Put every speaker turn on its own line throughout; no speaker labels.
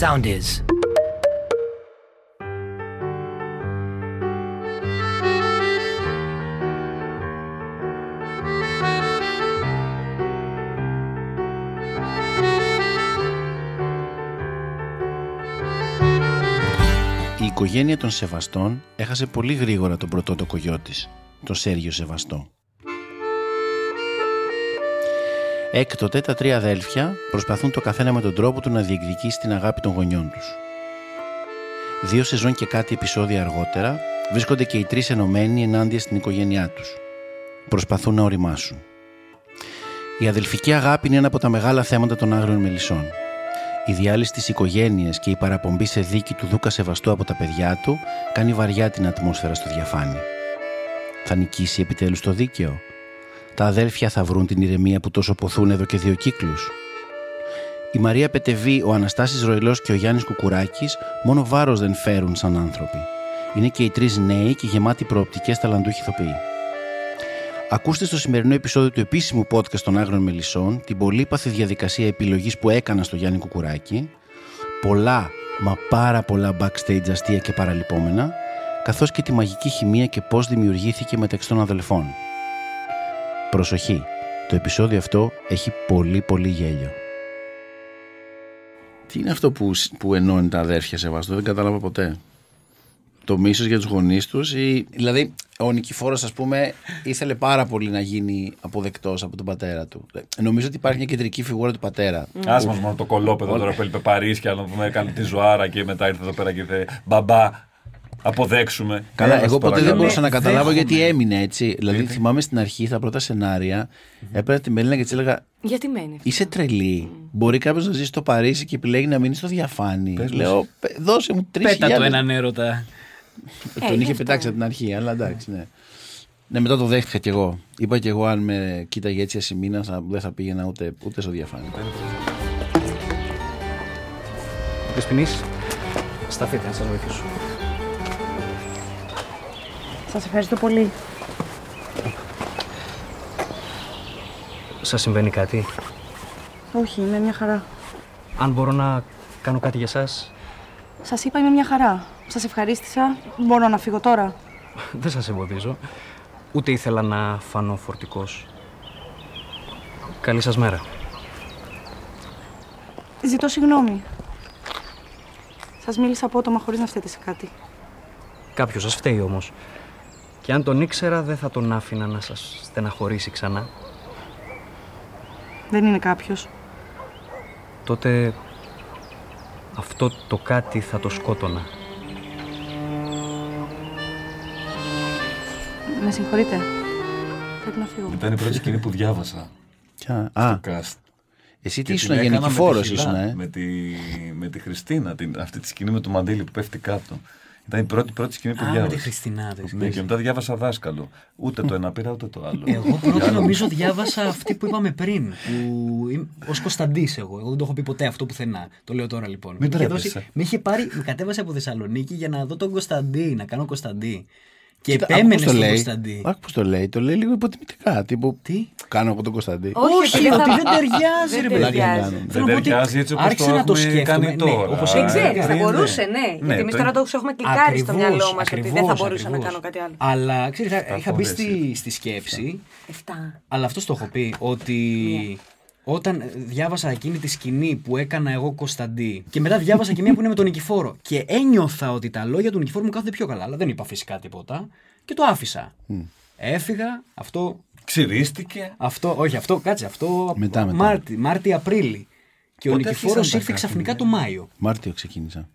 Sound is.
Η οικογένεια των Σεβαστών έχασε πολύ γρήγορα τον πρωτότοκο γιο της, τον Σέργιο Σεβαστό. Έκτοτε τα τρία αδέλφια προσπαθούν το καθένα με τον τρόπο του να διεκδικήσει την αγάπη των γονιών τους. Δύο σεζόν και κάτι επεισόδια αργότερα βρίσκονται και οι τρεις ενωμένοι ενάντια στην οικογένειά τους. Προσπαθούν να οριμάσουν. Η αδελφική αγάπη είναι ένα από τα μεγάλα θέματα των άγριων μελισσών. Η διάλυση της οικογένειας και η παραπομπή σε δίκη του Δούκα Σεβαστού από τα παιδιά του κάνει βαριά την ατμόσφαιρα στο διαφάνη. Θα νικήσει επιτέλους το δίκαιο; Τα αδέλφια θα βρουν την ηρεμία που τόσο ποθούν εδώ και δύο κύκλους. Η Μαρία Πετεβή, ο Αναστάσης Ροηλός και ο Γιάννης Κουκουράκης μόνο βάρος δεν φέρουν σαν άνθρωποι. Είναι και οι τρεις νέοι και γεμάτοι προοπτικές ταλαντούχοι ηθοποιοί. Ακούστε στο σημερινό επεισόδιο του επίσημου podcast των Άγριων Μελισσών την πολύπαθη διαδικασία επιλογής που έκανα στο Γιάννη Κουκουράκη, πολλά μα πάρα πολλά backstage αστεία και παραλυπόμενα, καθώς και τη μαγική χημεία και πώς δημιουργήθηκε μεταξύ των αδελφών. Προσοχή, το επεισόδιο αυτό έχει πολύ πολύ γέλιο. Τι είναι αυτό που, που ενώνει τα αδέρφια Σεβαστό, δεν κατάλαβα ποτέ. Το μίσος για τους γονείς τους, ή... δηλαδή ο Νικηφόρος, ας πούμε, ήθελε πάρα πολύ να γίνει αποδεκτός από τον πατέρα του. Νομίζω ότι υπάρχει μια κεντρική φιγούρα του πατέρα.
Α μα μόνο το κολόπεδο τώρα που έλειπε Παρίσια, να πούμε, έκανε τη ζωάρα και μετά ήρθε εδώ πέρα και είπε Μπαμπά, αποδέξουμε.
Καλά,
Έλα,
εγώ
σας
ποτέ δεν
παρακαλώ.
μπορούσα να καταλάβω
Δέχομαι.
γιατί έμεινε έτσι. Δηλαδή, θυμάμαι στην αρχή, στα πρώτα σενάρια, έπαιρνα τη Μελίνα και της έλεγα
Γιατί μένει.
Είσαι τρελή. Μπορεί κάποιος να ζει στο Παρίσι και επιλέγει να μείνει στο διαφάνι.
Πες μου
Λέω, «Πε- δώσε μου τρεις
Πέτα το έναν έρωτα.
Τον
Ε,
είχε
γι' αυτό.
πετάξει από την αρχή, αλλά εντάξει, ναι. Ναι, μετά το δέχτηκα κι εγώ. Είπα κι εγώ αν με κοίταγε έτσι ασημίνα, θα- δεν θα πήγαινα ούτε, ούτε στο διαφάνει.
Δεσποινής, σταθείτε να σας βοηθήσω.
Σας ευχαριστώ πολύ.
Σας συμβαίνει κάτι;
Όχι, είμαι μια χαρά.
Αν μπορώ να κάνω κάτι για σας,
Σας είπα είμαι μια χαρά. Σας ευχαρίστησα. Μπορώ να φύγω τώρα.
δεν σας εμποδίζω. Ούτε ήθελα να φανώ φορτικός. Καλή σας μέρα.
Ζητώ συγγνώμη. Σας μίλησα απότομα χωρίς να φταίτε σε κάτι.
Κάποιος σας φταίει όμως. Και αν τον ήξερα, δεν θα τον άφηνα να σας στεναχωρήσει ξανά.
Δεν είναι κάποιος.
Τότε αυτό το κάτι θα το σκότωνα.
Με συγχωρείτε. Πρέπει να φύγω.
Ήταν η πρώτη σκηνή που διάβασα.
Ποια- Α,
Cast.
εσύ τι
Και
ήσουν
την έκανα
γενική
με
φόρο,
τη Χιλά,
ήσουν, ε;
Με τη, με τη Χριστίνα, την, αυτή τη σκηνή με το μαντίλι που πέφτει κάτω. Ήταν η πρώτη, πρώτη σκηνή που
Α, με
διάβασα.
τη Χριστινά, το
Ναι, και μετά διάβασα δάσκαλο. Ούτε το ένα πήρα, ούτε το άλλο.
Εγώ πρώτα
Για άλλο.
νομίζω διάβασα αυτή που είπαμε πριν. Που είμαι ως Κωνσταντής εγώ. Εγώ δεν το έχω πει ποτέ αυτό πουθενά. Το λέω τώρα λοιπόν.
Μην
Με είχε
τρέπεσαι.
με είχε πάρει, με κατέβασε από Θεσσαλονίκη για να δω τον Κωνσταντή, να κάνω Κωνσταντή. Και
Κοίτα, άκου
επέμενες
πώς το
στον
λέει.
Κωνσταντή.
Άκου πώς το λέει. Το λέει λίγο υποτιμητικά. Τύπου,
Τι;
κάνω από τον Κωνσταντή.
Όχι,
Όχι,
επειδή
ότι
θα-
δεν ταιριάζει,
δεν
ρε
Πλάκα
παιδί.
ταιριάζει.
κάνω, ναι.
Θέλω
Δεν
να πω ότι
ταιριάζει έτσι όπως
άρχισα
το
να το
έχουμε
σκέφτομαι.
κάνει
Ναι,
τώρα.
όπως
Δεν
Δεν
έγινε.
ξέρεις, θα
Ναι,
μπορούσε,
ναι.
ναι.
Ναι,
Γιατί εμείς
το-
τώρα το έχουμε κλικάρει στο
Ακριβώς,
μυαλό μας ότι δεν θα
ακριβώς,
μπορούσα να
ακριβώς.
κάνω κάτι άλλο.
Αλλά ξέρεις, είχα μπει
φορές
στη,
ήρθε.
στη σκέψη
Εφτά.
Αλλά αυτό το έχω πει, ότι όταν διάβασα εκείνη τη σκηνή που έκανα εγώ Κωνσταντή και μετά διάβασα και μία που είναι με τον Νικηφόρο και ένιωθα ότι τα λόγια του Νικηφόρου μου κάθονται πιο καλά, αλλά δεν είπα φυσικά τίποτα και το άφησα. Έφυγα, αυτό,
Ξυρίστηκε.
αυτό, όχι αυτό, κάτσε, αυτό
Μετά, μετά.
Μάρτι, Μάρτι-Απρίλη. Και ο
Πότε
Νικηφόρος
αρχίσαν τα
ήρθε
κάτι,
ξαφνικά
ναι.
το Μάιο.
Μάρτιο ξεκίνησα.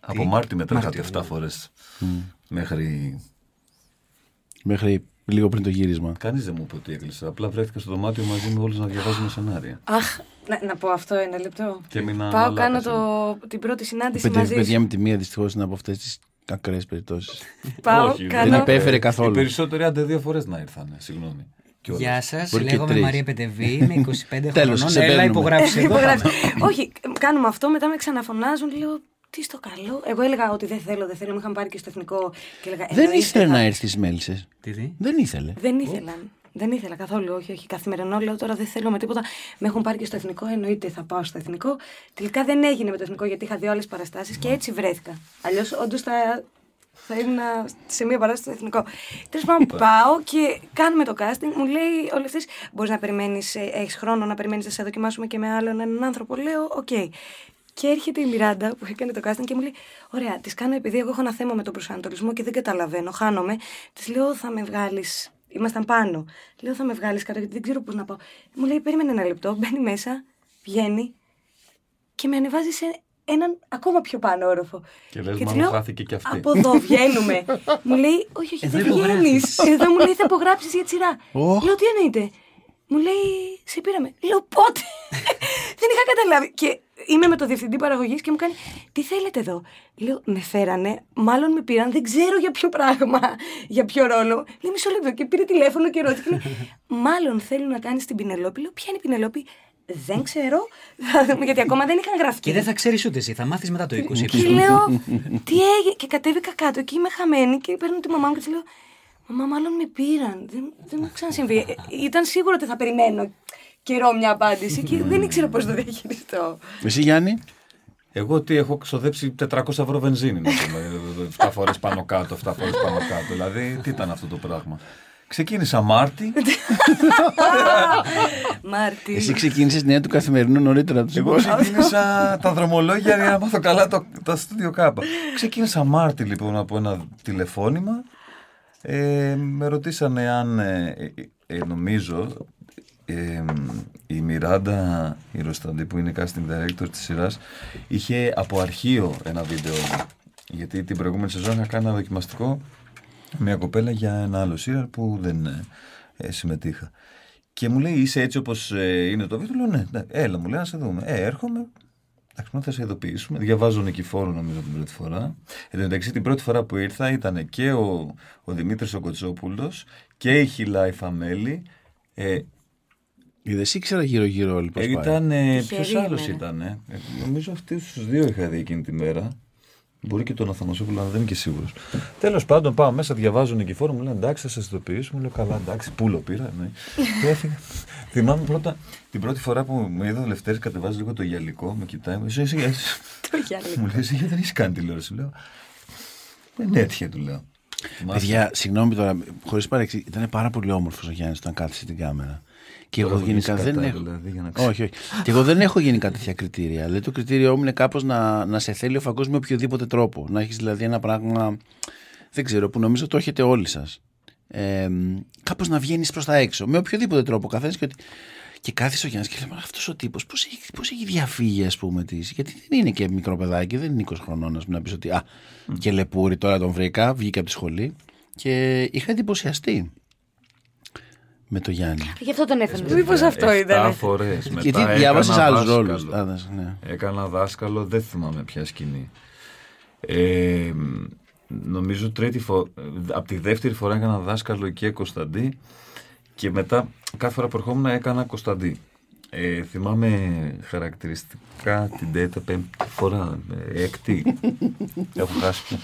Από Μάρτι μετά
Μάρτιο,
είχατε 7
ναι.
φορέ. Μέχρι.
Μέχρι λίγο πριν το γύρισμα.
Κανείς δεν μου είπε ότι έκλεισα. Απλά βρέθηκα στο δωμάτιο μαζί με όλους να διαβάζουμε σενάρια.
Αχ, να, να πω αυτό ένα λεπτό.
Και έμεινα
Πάω,
μαλάκας,
κάνω
ε.
το, την πρώτη συνάντηση
Παιδιά,
μαζί
παιδιά
σου.
με τη μία δυστυχώς είναι από αυτές τις ακραίες περιπτώσεις.
Πάω,
Όχι,
κάνω...
δεν υπέφερε
Οι
καθόλου.
περισσότεροι άντε δύο φορές να ήρθανε. Συγγνώμη. Κιόλας.
Γεια σας,
Μπορεί και
λέγομαι
τρεις.
Μαρία Πετεβή, είμαι 25
Τέλος,
χρονών.
σε
Έλα,
παίρνουμε.
υπογράψει εδώ.
Υπογράφει.
πάμε.
Όχι, κάνουμε αυτό, μετά με ξαναφωνάζουν, λέω. Τι στο καλό. Εγώ έλεγα ότι δεν θέλω, δεν θέλω. Με είχαν πάρει και στο εθνικό και έλεγα.
Δεν
«Εννοείται,
ήθελε
θα-
να έρθει στις μέλισσες.
Τι, τι;
Δεν ήθελε.
Δεν ήθελαν. Δεν ήθελα καθόλου, όχι, όχι. Καθημερινό λέω τώρα δεν θέλω με τίποτα. Με έχουν πάρει και στο εθνικό, εννοείται θα πάω στο εθνικό. Τελικά δεν έγινε με το εθνικό γιατί είχα δύο άλλες παραστάσεις και έτσι βρέθηκα. Αλλιώς όντως θα, θα ήμουν σε μία παράσταση στο εθνικό. Τέλος πάντων, πάω και κάνουμε το casting. Μου λέει ο Λευτή, μπορείς να περιμένεις, έχεις χρόνο να περιμένεις να σε δοκιμάσουμε και με άλλον έναν άνθρωπο. Λέω, οκ. Και έρχεται η Μιράντα που έκανε το casting και μου λέει: Ωραία, τη κάνω επειδή εγώ έχω ένα θέμα με τον προσανατολισμό και δεν καταλαβαίνω, χάνομαι. Της λέω: Θα με βγάλεις. Ήμασταν πάνω. Λέω: Θα με βγάλεις κάτω γιατί δεν ξέρω πώς να πάω. Μου λέει: Περίμενε ένα λεπτό. Μπαίνει μέσα, βγαίνει και με ανεβάζει σε έναν ακόμα πιο πάνω όροφο.
Και λες,
της
μάλλον
λέω,
χάθηκε και αυτή.
Από εδώ βγαίνουμε. μου λέει: Όχι, όχι,
Εδώ
δεν βγαίνεις.
υπογράφεις.
Εδώ μου λέει: Θα υπογράψεις για τη σειρά.
Οχ.
Λέω: Τι εννοείται. Μου λέει: Σε πήραμε. Λέω: Πότε; δεν είχα καταλάβει. Και είμαι με το διευθυντή παραγωγής και μου κάνει: Τι θέλετε εδώ; Λέω: Με φέρανε, μάλλον με πήραν, δεν ξέρω για ποιο πράγμα, για ποιο ρόλο. Λέει: Μισό λεπτό. Και πήρε τηλέφωνο και ρώτησε. και λέει, Μάλλον θέλουν να κάνεις την Πινελόπη. Λέω: Ποια είναι η Πινελόπη; Δεν ξέρω. Θα δούμε, γιατί ακόμα δεν είχαν γραφτεί.
Και δεν θα ξέρεις ούτε εσύ, θα μάθεις μετά το 20.
Και λέω, τι έγινε; Και κατέβηκα κάτω και είμαι χαμένη και παίρνω τη μαμά μου και της λέω, Μαμά, μάλλον με πήραν. Δεν, δεν μου ξανασυμβεί. Ε, Ήταν σίγουρο ότι θα περιμένω καιρό μια απάντηση και δεν ήξερα πώς το διαχειριστώ.
Εσύ Γιάννη;
Εγώ τι έχω ξοδέψει 400 ευρώ βενζίνη, να πούμε. 7 φορές πάνω κάτω, 7 φορές πάνω κάτω. Δηλαδή, τι ήταν αυτό το πράγμα; Ξεκίνησα Μάρτι.
Μάρτι.
Εσύ ξεκίνησες νέα του καθημερινού νωρίτερα από τους
Εγώ ξεκίνησα τα δρομολόγια για να μάθω καλά το, τα στούντιο κάπα. Ξεκίνησα Μάρτι λοιπόν από ένα τηλεφώνημα. Ε, με ρωτήσανε αν ε, ε, ε, νομίζω ε, η Μιράντα η Ροσταντή που είναι casting director της σειράς είχε από αρχείο ένα βίντεο μου. γιατί την προηγούμενη σεζόν είχα κάνει ένα δοκιμαστικό με μια κοπέλα για ένα άλλο σύριαλ που δεν ε, ε, συμμετείχα. Και μου λέει, είσαι έτσι όπως είναι το βίντεο; Λέω, ναι, ναι, έλα, μου λέει, να σε δούμε. Ε, έρχομαι. Εντάξει, μόνο θα σε ειδοποιήσουμε. Διαβάζω νικηφόρο, νομίζω, την πρώτη φορά. Εν τω μεταξύ, την πρώτη φορά που ήρθα ήταν και ο, ο Δημήτρης ο Κοτσόπουλος και η Χιλάη Φαμέλη. Ε,
Δεν ήξερα γύρω-γύρω όλοι πώς
ε,
πάει.
ήταν.
Τυχερή
Ποιος άλλος
ημέρα.
ήταν. Ε, νομίζω αυτούς τους δύο είχα δει εκείνη τη μέρα. Μπορεί και τον Αθανασόπουλο, αλλά δεν είμαι και σίγουρος. Τέλος πάντων, πάω μέσα, διαβάζω νικηφόρο, μου λένε εντάξει, θα σα ειδοποιήσουμε. Μου λέω καλά, εντάξει, πούλο πήρα. Ναι. και έφυγα. Θυμάμαι πρώτα την πρώτη φορά που με είδα ο Λευτέρη κατεβάζει λίγο το γυαλικό, με κοιτάει. Μου, εσύ, εσύ, εσύ.
Το γυαλικό.
μου λέει, εσύ γιατί δεν έχεις κάνει τηλεόραση. Λέω, δεν έτυχε, του λέω. Θυμάσαι.
Παιδιά, συγγνώμη τώρα, χωρίς παρεξή, ήταν πάρα πολύ όμορφος ο Γιάννης όταν κάθισε την κάμερα. Και
Τώρα
εγώ
θα
γενικά
βγεις
δεν
κατά,
έχω.
δηλαδή, για να ξέρεις.
όχι, όχι. Και εγώ δεν έχω γενικά τέτοια κριτήρια. Δηλαδή το κριτήριό μου είναι κάπως να, να σε θέλει ο φακός με οποιοδήποτε τρόπο. Να έχεις δηλαδή ένα πράγμα. Δεν ξέρω, που νομίζω το έχετε όλοι σας. Ε, κάπως να βγαίνεις προς τα έξω. Με οποιοδήποτε τρόπο. Καθένας και ότι. Και κάθισε ο Γιάννης και λέει: Αυτός ο τύπος πώς έχει, πώς έχει διαφύγει, ας πούμε, της; Γιατί δεν είναι και μικρό παιδάκι, δεν είναι 20 χρονών, ας πούμε, να πεις ότι. Α, και λεπούρι, τώρα τον βρήκα, βγήκε από τη σχολή. Και είχα εντυπωσιαστεί με το Γιάννη.
Γι' αυτό τον έφερε. Μήπως αυτό
Εφτά
ήταν.
φορές. Μετά
Γιατί
έκανα
διάβασες άλλους
δάσκαλο.
ρόλους. Ναι.
Έκανα δάσκαλο, δεν θυμάμαι ποια σκηνή. Ε, νομίζω τρίτη φο... από τη δεύτερη φορά έκανα δάσκαλο και Κωνσταντί και μετά κάθε φορά που ερχόμουν έκανα Κωνσταντί. Ε, θυμάμαι χαρακτηριστικά την τέτα πέμπτη φορά, ε, έκτη. Έχω χάσει.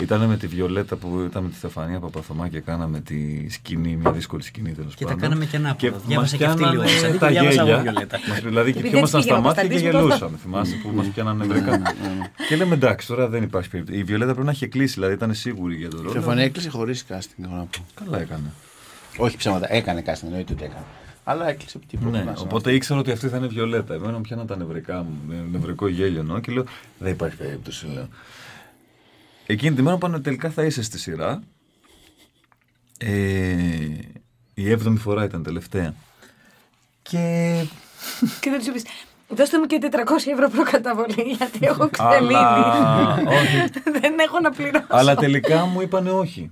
Ήταν με τη Βιολέτα που ήταν με τη Στεφανία Παπαθωμά και κάναμε τη σκηνή, μια δύσκολη σκηνή τέλος
Και τα
πάντων.
κάναμε και ανάποδα.
μας
Διάβασα και αυτή
πιάνανε
λίγο. Σαν
τα
και διάβασα εγώ
γέλια.
Βιολέτα.
Μας- Δηλαδή και
Επειδή
πιόμασταν
έτσι
στα
πήγαινε ο
μάτια και
Κωνσταντής, μου το
γελούσαμε. Θυμάσαι που μας πιάνανε νευρικά. Και λέμε εντάξει, τώρα δεν υπάρχει περίπτωση. Η Βιολέτα πρέπει να είχε κλείσει, δηλαδή ήταν σίγουρη για τον ρόλο.
Στεφανία έκλεισε χωρίς casting, έχω να πω.
Καλά έκανε.
Όχι ψέματα, έκανε casting, εννοείται ότι έκανε. Αλλά έκλεισε τίποτα.
Ναι,
να σε
οπότε ήξερα ότι αυτή θα είναι Βιολέτα. Εμένα μου πιάναν τα νευρικά μου, με νευρικό γέλιο εννοώ και λέω δεν υπάρχει περίπτωση. Λέω. Εκείνη τη μέρα πάνε τελικά θα είσαι στη σειρά. Ε, η έβδομη φορά ήταν τελευταία. Και
Και δεν του πεις. Δώστε μου και 400 ευρώ προκαταβολή, γιατί έχω ξελίνει.
Αλλά, όχι,
Δεν έχω να πληρώσω.
Αλλά τελικά μου είπανε όχι.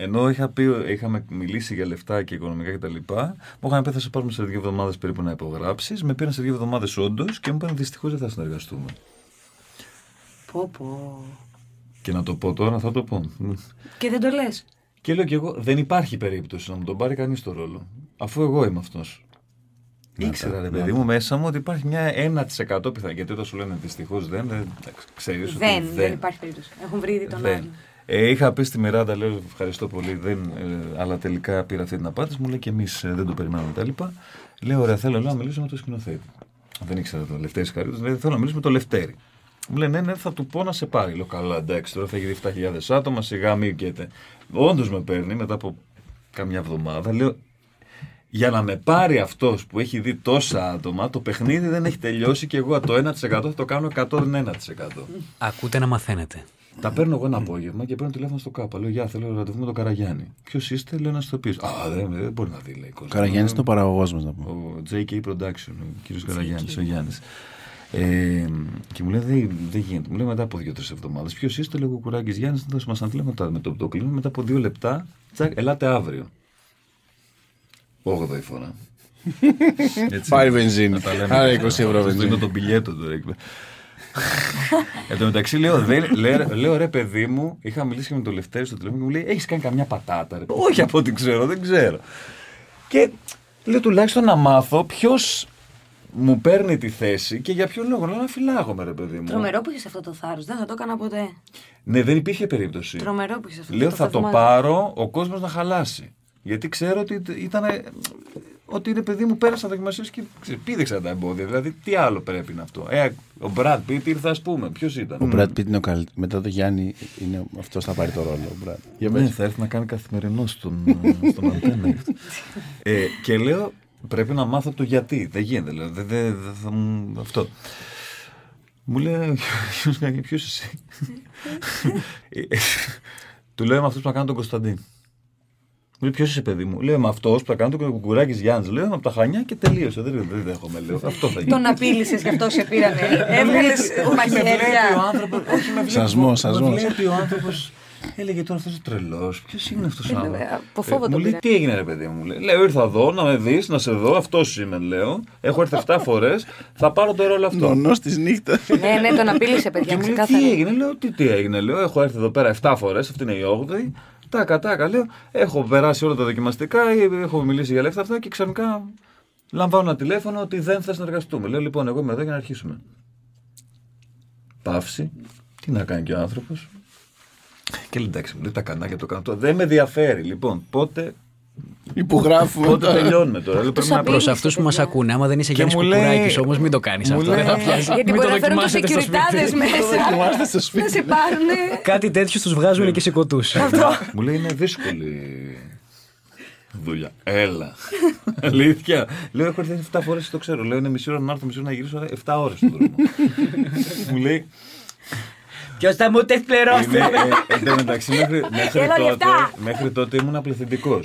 Ενώ είχα πει, είχαμε μιλήσει για λεφτά και οικονομικά κτλ. Μου είχαν πει θα σε πάρουμε σε δύο εβδομάδες περίπου να υπογράψεις. Με πήραν σε δύο εβδομάδες όντως και μου είπαν δυστυχώς δεν θα συνεργαστούμε.
Πω, πω.
Και να το πω τώρα, θα το πω.
Και δεν το λες.
Και λέω κι εγώ, δεν υπάρχει περίπτωση να μου τον πάρει κανείς το ρόλο. Αφού εγώ είμαι αυτός. Ήξερα, ρε παιδί μου, μέσα μου ότι υπάρχει μια 1% πιθανότητα. Γιατί όταν σου λένε δυστυχώς δεν, δεν ξέρεις ότι
Δεν, δεν υπάρχει περίπτωση. Έχουν βρει ήδη τον
δεν.
άλλο.
Ε, είχα πει στη Μιράντα, λέω ευχαριστώ πολύ, δεν, ε, αλλά τελικά πήρα αυτή την απάντηση. Μου λέει και εμείς δεν το περιμέναμε τα λοιπά. Λέω, ωραία, θέλω λέω, να μιλήσω με τον σκηνοθέτη. Δεν ήξερα το Λευτέρη Χαρίτο, λέει, θέλω να μιλήσω με τον Λευτέρη. Μου λέει, ναι, ναι, θα του πω να σε πάρει. Λέω, καλά, εντάξει, τώρα θα έχει 7.000 άτομα, σιγά μην καίτε. Όντως με παίρνει μετά από καμιά εβδομάδα. Λέω, για να με πάρει αυτός που έχει δει τόσα άτομα, το παιχνίδι δεν έχει τελειώσει και εγώ το 1% θα το κάνω 101%.
Ακούτε να μαθαίνετε.
Τα παίρνω εγώ ένα απόγευμα και παίρνω τηλέφωνο στο ΚΑΠΑ. Λέω, Γεια, θέλω να ραντεβού με τον Καραγιάννη. Ποιος είστε, λέω να στο πεις. Α, δεν, δεν μπορεί να δει, λέει. κόσμο.
Καραγιάννης είναι ο παραγωγός μας, να πούμε.
Ο JK Production, ο κύριος Καραγιάννης, ο Γιάννης. Ε, και μου λέει: Δεν δεν γίνεται. Μου λέει μετά από δύο-τρεις εβδομάδες. Ποιος είστε, λέω Κουράκη Γιάννης, θα μα ένα τηλέφωνο με το, το κλείνουμε μετά από δύο λεπτά. Τσακ, ελάτε αύριο. 8η φορά. Έτσι.
Πάρει βενζίνη.
Να τα λέμε.
Άρα 20 ευρώ
Αυτό
βενζίνη.
Είναι το πιλιέτο τώρα. Εκεί πέρα. Εν τω μεταξύ λέω, δεν- λέω, λέω, ρε παιδί μου, είχα μιλήσει και με τον Λευτέρη στο τηλέφωνο και μου λέει: Έχεις κάνει καμιά πατάτα, ρε. Όχι από ό,τι ξέρω, δεν ξέρω. Και λέω τουλάχιστον να μάθω ποιος μου παίρνει τη θέση και για ποιο λόγο. Λέω να φυλάγομαι, ρε παιδί μου.
Τρομερό που είχες αυτό το θάρρος. Δεν θα το έκανα ποτέ.
Ναι, δεν υπήρχε περίπτωση.
Τρομερό που είχες αυτό
Λέω
το
θα το
θαυμάζω.
πάρω ο κόσμος να χαλάσει. Γιατί ξέρω ότι ήταν. Ότι είναι παιδί μου, πέρασα δοκιμασίες και ξε- πήδηξα τα εμπόδια. Δηλαδή, τι άλλο πρέπει να αυτό. Ε, ο Μπραντ Πίτ ήρθε, ας πούμε. Ποιος ήταν;
Ο Brad Pitt είναι ο καλύτερο. Μετά το Γιάννη, είναι... αυτός θα πάρει το ρόλο. Ο Brad. Για
Ναι,
πες.
θα έρθει να κάνει καθημερινό στον, στον αντένα. ε, και λέω, πρέπει να μάθω το γιατί. Δεν γίνεται. Λέω, δεν, δεν, δεν θα μου. Αυτό. Μου λέει, ποιο εσύ; Ε, Του λέω, είμαι αυτός που θα κάνω τον Κωνσταντίν. Μου λέει, ποιος είσαι, παιδί μου; Λέω, είμαι αυτός που θα κάνω τον Κουκουράκη Γιάννης. Λέω, είμαι από τα χανιά και τελείωσε. Δεν, δεν δέχομαι, λέω. Αυτό θα γίνει.
Τον απείλησες γι' αυτό σε πήρανε. Έβγαλες
Με βλέπει ο
μαχαίρια.
άνθρωπο. Όχι, με βλέπει.
Σασμό,
Με
σασμός.
βλέπει ο άνθρωπος. Έλεγε τώρα αυτός ο τρελός. Ποιος είναι αυτός ο άνθρωπος;
από φόβο τον
Μου λέει
πήρα.
τι έγινε, ρε παιδί μου; Λέει, Λέω ήρθα εδώ να με δεις, να σε δω. Αυτός είμαι, λέω. Έχω έρθει 7 φορές. Θα πάρω το ρόλο αυτό.
Νονός της νύχτας.
Ναι, ναι, τον απείλησε,
Και
παιδιά.
μου λέει τι
Ξεκάθαρα.
έγινε. Λέω τι, τι έγινε. Λέω έχω έρθει εδώ πέρα 7 φορές. Αυτή είναι η 8η. Τάκα, τάκα. Λέω έχω περάσει όλα τα δοκιμαστικά. Έχω μιλήσει για λεφτά αυτά και ξαφνικά λαμβάνω ένα τηλέφωνο ότι δεν θε να εργαστούμε. Λέω λοιπόν εγώ είμαι εδώ για να αρχίσουμε. Παύση. Τι να κάνει και ο άνθρωπος. Και λέει εντάξει, μου λέει τα κανάκια το κάνω τώρα. Δεν με ενδιαφέρει. Λοιπόν, πότε,
Υπογράφουμε
πότε
τώρα.
τελειώνουμε τώρα. Λέω, πρέπει να
απειλεί.
Προ αυτούς που μας
παιδιά.
ακούνε, άμα δεν είσαι
Και
Γιάννης
μου λέει-
Κουκουράκη όμως, μην το κάνεις
μου
αυτό.
λέει-
Δεν θα πιάσεις.
Γιατί
Μην
μπορεί
το
να φέρουν το
δοκιμάσετε στο
securitádes
σπίτι.
δοκιμάστε στο
μέσα.
σπίτι.
Να σε πάρουνε.
Κάτι τέτοιου του βγάζουν και σε κοτούς.
Μου λέει είναι δύσκολη δουλειά. Έλα. Αλήθεια. Λέω έχω έρθει 7 φορές το ξέρω. Λέω είναι μισή ώρα να έρθω, μισή ώρα να γυρίσω 7 ώρες στον δρόμο. Μου λέει.
Ποιος θα μου τες πληρώσει;
Είναι, ε, εν τω μεταξύ, μέχρι, μέχρι,
Έλα,
τότε,
λεφτά.
μέχρι τότε ήμουν πληθυντικό.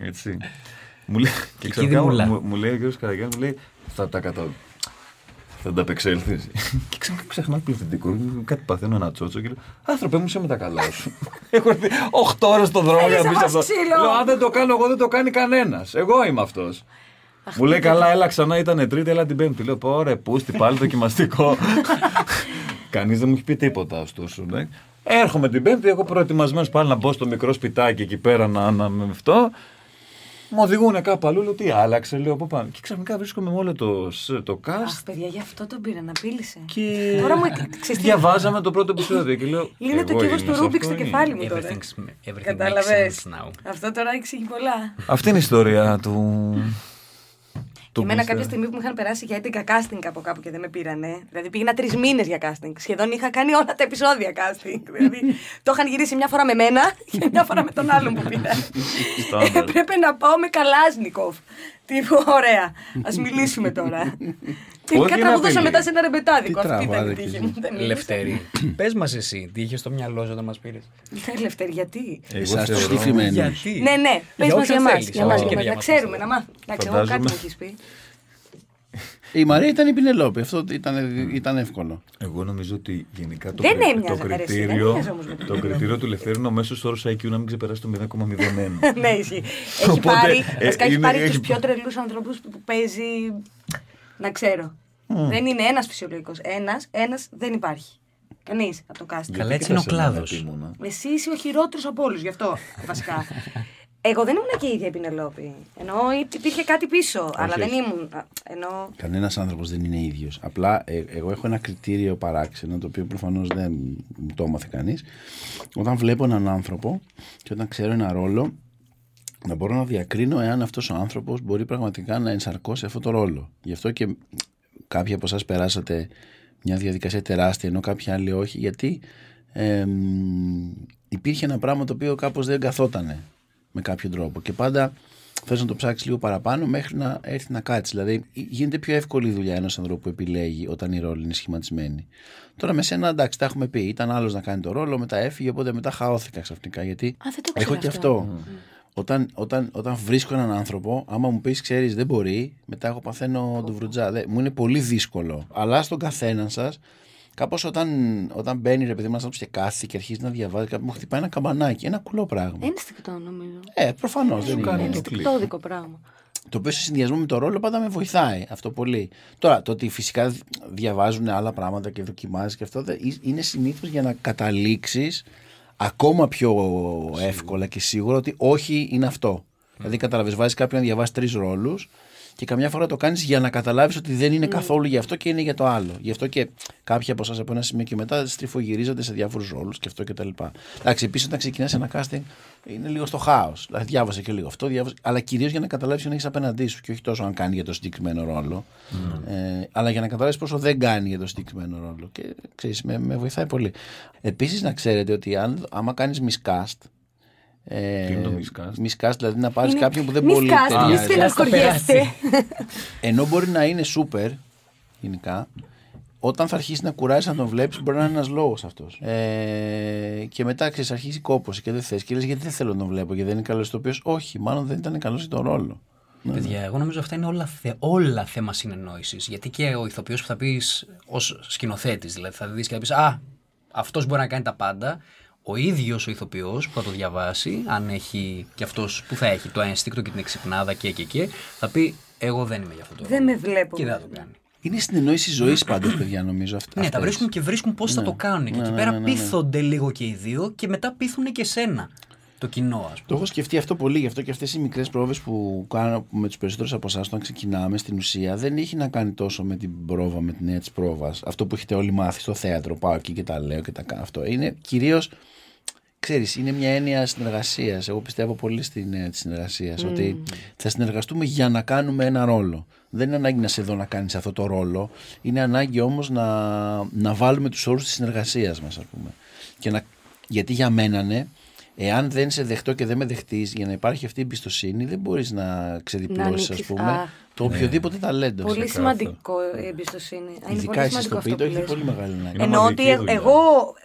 Έτσι. Μου λέει, και
Εκεί
ξαφνικά
δημουλά.
μου, μου λέει ο κ. Καραγιάννη, μου λέει, θα τα κατα... Θα τα απεξέλθει. και ξαφνικά ξεχνάω πληθυντικό. Κάτι παθαίνω ένα τσότσο και λέω: Άνθρωπε μου, είσαι με τα καλά σου. Έχω έρθει 8 ώρες στον δρόμο για να
Θέλεις
μπει
να
αυτό.
φας ξύλο.
Λέω: Αν δεν το κάνω εγώ, δεν το κάνει κανένας. Εγώ είμαι αυτός. Μου λέει καλά, έλα ξανά, ήταν τρίτη, έλα την πέμπτη. Λέω: Πω ρε, πούστη, πάλι δοκιμαστικό. Κανείς δεν μου έχει πει τίποτα, ωστόσο. Ναι. Έρχομαι την Πέμπτη, εγώ προετοιμασμένος πάλι να μπω στο μικρό σπιτάκι εκεί πέρα να, να με αυτό. Μου οδηγούν κάπου αλλού, λέω τι άλλαξε, λέω από πάνω. Και ξαφνικά βρίσκομαι με όλο το, σ- το cast
Αχ, παιδιά, γι' αυτό τον πήρα να απείλησε.
και
Τώρα μου έκανε- ξέρεις τι-
διαβάζαμε το πρώτο επεισόδιο και λέω.
Είναι το
εγώ
κύβος
είμαι
του
σε
Ρούμπικ
αυτό
στο
ή-
κεφάλι μου τώρα.
Everything's, everything makes
Κατάλαβες.
sense now.
Αυτό τώρα εξηγεί πολλά.
Αυτή είναι η ιστορία του.
Και εμένα
Mr.
κάποια στιγμή που μου είχαν περάσει για 11 casting από κάπου και δεν με πήρανε. Δηλαδή πήγαινα τρεις μήνες για casting. Σχεδόν είχα κάνει όλα τα επεισόδια casting. δηλαδή το είχαν γυρίσει μια φορά με μένα και μια φορά με τον άλλον που πήρα.
Στάνταρ.
Έπρεπε να πάω με Καλάσνικοφ. Τύπου, ωραία. Α μιλήσουμε τώρα. Τελικά
είναι
τραγουδούσα
απειλή.
μετά σε ένα ρεμπετάδικο.
Τι
Αυτή ήταν η
τραβάτε
τύχη
εκεί.
μου. Δεν μίλησα.
Λευτέρη, πες μας εσύ, τι είχε στο μυαλό σου όταν μας πήρες;
Ναι, Λευτέρη, γιατί;
Εγώ
Εσάς τους
θεωρώ-
τυφλημένους.
Γιατί;
Ναι, ναι, πες
Για
μας
όποιον
για εμάς.
θέλεις.
Για εμάς,
Όχι
για
και
εμάς.
για
Να
μας
ξέρουμε,
τώρα.
να μάθουμε. Εντάξει, εγώ
Φαντάζομαι.
κάτι μου έχεις πει.
Η Μαρία ήταν η Πινελόπη. Αυτό ήταν, ήταν εύκολο.
Εγώ νομίζω ότι γενικά το,
Δεν
κρι-
έμοιαζε,
το
ρε, εσύ, δεν
κριτήριο,
έμοιαζε όμως με την
το
Πινελόπη.
κριτήριο του Λευτέρη είναι ο μέσος όρος IQ να μην ξεπεράσει το 0,01.
ναι, ισχύει. Έχει
Οπότε,
πάρει,
ε,
βασικά έχει
είναι-
πάρει
έχει-
τους πιο τρελούς ανθρώπους που παίζει, να ξέρω. Δεν είναι ένας φυσιολογικός. Ένας, ένας δεν υπάρχει. Κανείς από το casting.
Καλά, έτσι είναι ο κλάδος.
Εσύ είσαι ο χειρότερος από όλους, γι' αυτό βασικά. Εγώ δεν ήμουν και η ίδια η Πινελόπη. Ενώ υπήρχε κάτι πίσω, αλλά δεν ήμουν. α, Ενώ.
Κανένας άνθρωπος δεν είναι ίδιος. Απλά ε, εγώ έχω ένα κριτήριο παράξενο, το οποίο προφανώς δεν μου το έμαθε κανείς. Όταν βλέπω έναν άνθρωπο και όταν ξέρω ένα ρόλο, να μπορώ να διακρίνω εάν αυτός ο άνθρωπος μπορεί πραγματικά να ενσαρκώσει αυτό το ρόλο. Γι' αυτό και κάποιοι από εσάς περάσατε μια διαδικασία τεράστια, ενώ κάποιοι άλλοι όχι, γιατί ε, μ, υπήρχε ένα πράγμα το οποίο κάπως δεν καθότανε με κάποιο τρόπο και πάντα θες να το ψάξεις λίγο παραπάνω μέχρι να έρθει να κάτσεις. Δηλαδή γίνεται πιο εύκολη η δουλειά ενός ανθρώπου που επιλέγει όταν η ρόλη είναι σχηματισμένη. Τώρα με σένα εντάξει τα έχουμε πει, ήταν άλλος να κάνει το ρόλο, μετά έφυγε οπότε μετά χαώθηκα ξαφνικά γιατί
Α, δεν το
έχω
ξέρω
και
αυτό.
αυτό. Όταν, όταν, όταν βρίσκω έναν άνθρωπο, άμα μου πεις, ξέρεις, δεν μπορεί, μετά εγώ παθαίνω του βρουτζά. Δεν- μου είναι πολύ δύσκολο. Αλλά στον καθέναν σας, κάπως όταν, όταν μπαίνει ρε παιδί μα και κάθεται και αρχίζει να διαβάζει, κάπου μου χτυπάει ένα καμπανάκι. Ένα κουλό πράγμα.
Ένστικτο νομίζω.
Ε, προφανώς δεν
κάνει
είναι.
το κλικ.
Ένστικτόδικο πράγμα.
Το οποίο σε συνδυασμό με το ρόλο πάντα με βοηθάει αυτό πολύ. Τώρα, το ότι φυσικά διαβάζουν άλλα πράγματα και δοκιμάζεις και αυτό δεν- είναι συνήθως για να καταλήξεις ακόμα πιο εύκολα και σίγουρα ότι όχι είναι αυτό. Δηλαδή, καταλαβες, βάζεις κάποιον να διαβάσει τρεις ρόλους και καμιά φορά το κάνεις για να καταλάβεις ότι δεν είναι καθόλου για αυτό και είναι για το άλλο. Γι' αυτό και κάποιοι από εσάς από ένα σημείο και μετά στριφογυρίζονται σε διάφορους ρόλους και αυτό κτλ. Εντάξει, επίσης όταν ξεκινάς ένα casting είναι λίγο στο χάος. Δηλαδή, διάβασε και λίγο αυτό, διάβασε, αλλά κυρίως για να καταλάβεις αν έχεις απέναντί σου και όχι τόσο αν κάνει για το συγκεκριμένο ρόλο. Ε, αλλά για να καταλάβεις πόσο δεν κάνει για το συγκεκριμένο ρόλο. Και ξέρεις, με, με βοηθάει πολύ. Επίσης, να ξέρετε ότι αν, άμα κάνεις miscast. Ε,
Τι είναι το miscast?
miscast, δηλαδή να πάρεις
Είναι-
κάποιον που δεν
Μη
πολύ
σκάστε, μη
ταιριάζει.
στεναχωριέστε.
Ενώ μπορεί να είναι super, γενικά, όταν θα αρχίσεις να κουράζεις να τον βλέπεις, μπορεί να είναι ένας λόγος αυτός. Ε, και μετά ξέρεις, αρχίζει κόπωση και δεν θες. Και λες, γιατί δεν θέλω να τον βλέπω, γιατί δεν είναι καλός ηθοποιός. Όχι, μάλλον δεν ήταν καλός για τον ρόλο.
Παιδιά, εγώ νομίζω αυτά είναι όλα, θε, όλα θέμα συνεννόησης. Γιατί και ο ηθοποιός που θα πεις ως σκηνοθέτης, δηλαδή θα δεις και θα πεις Α, αυτός μπορεί να κάνει τα πάντα. Ο ίδιος ο ηθοποιός που θα το διαβάσει, αν έχει και αυτός που θα έχει το ένστικτο και την εξυπνάδα και και και, θα πει Εγώ δεν είμαι για αυτό το
Δεν
ρόλο».
με βλέπω.
Και δεν θα το κάνει.
Είναι συνεννόηση ζωής πάντως, παιδιά, νομίζω αυτά.
Ναι, τα βρίσκουν και βρίσκουν πώς θα το κάνουν. Και εκεί
ναι,
πέρα
ναι, ναι, ναι.
πείθονται λίγο και οι δύο και μετά πείθουν και σένα. Το κοινό, ας πούμε.
Το έχω σκεφτεί αυτό πολύ, γι' αυτό και αυτές οι μικρές πρόβες που κάνω με τους περισσότερους από εσάς όταν ξεκινάμε στην ουσία δεν έχει να κάνει τόσο με την πρόβα, με την έννοια της πρόβας. Αυτό που έχετε όλοι μάθει στο θέατρο, πάω εκεί και τα λέω και τα κάνω αυτό. Είναι κυρίως, ξέρεις, είναι μια έννοια συνεργασίας. Εγώ πιστεύω πολύ στην έννοια της συνεργασίας. Ότι θα συνεργαστούμε για να κάνουμε ένα ρόλο. Δεν είναι ανάγκη να σε δω να κάνεις αυτό το ρόλο. Είναι ανάγκη όμως να, να βάλουμε τους όρους της συνεργασίας μας, ας πούμε. Και να, γιατί για μένα ναι, Εάν δεν σε δεχτώ και δεν με δεχτείς, για να υπάρχει αυτή η εμπιστοσύνη, δεν μπορείς να ξεδιπλώσεις, ας
ανοίξεις,
πούμε,
α.
το οποιοδήποτε ταλέντο.
Πολύ
Ξεκάθαρα.
σημαντικό η εμπιστοσύνη. Είναι
Ειδικά
πολύ
εσεί
σημαντικό
το
αυτό
πείτε,
που
έχεις
λες.
πολύ μεγάλη ανάγκη.
Είναι
Εννοώ ότι
μοναδική
ε-
δουλειά.
εγώ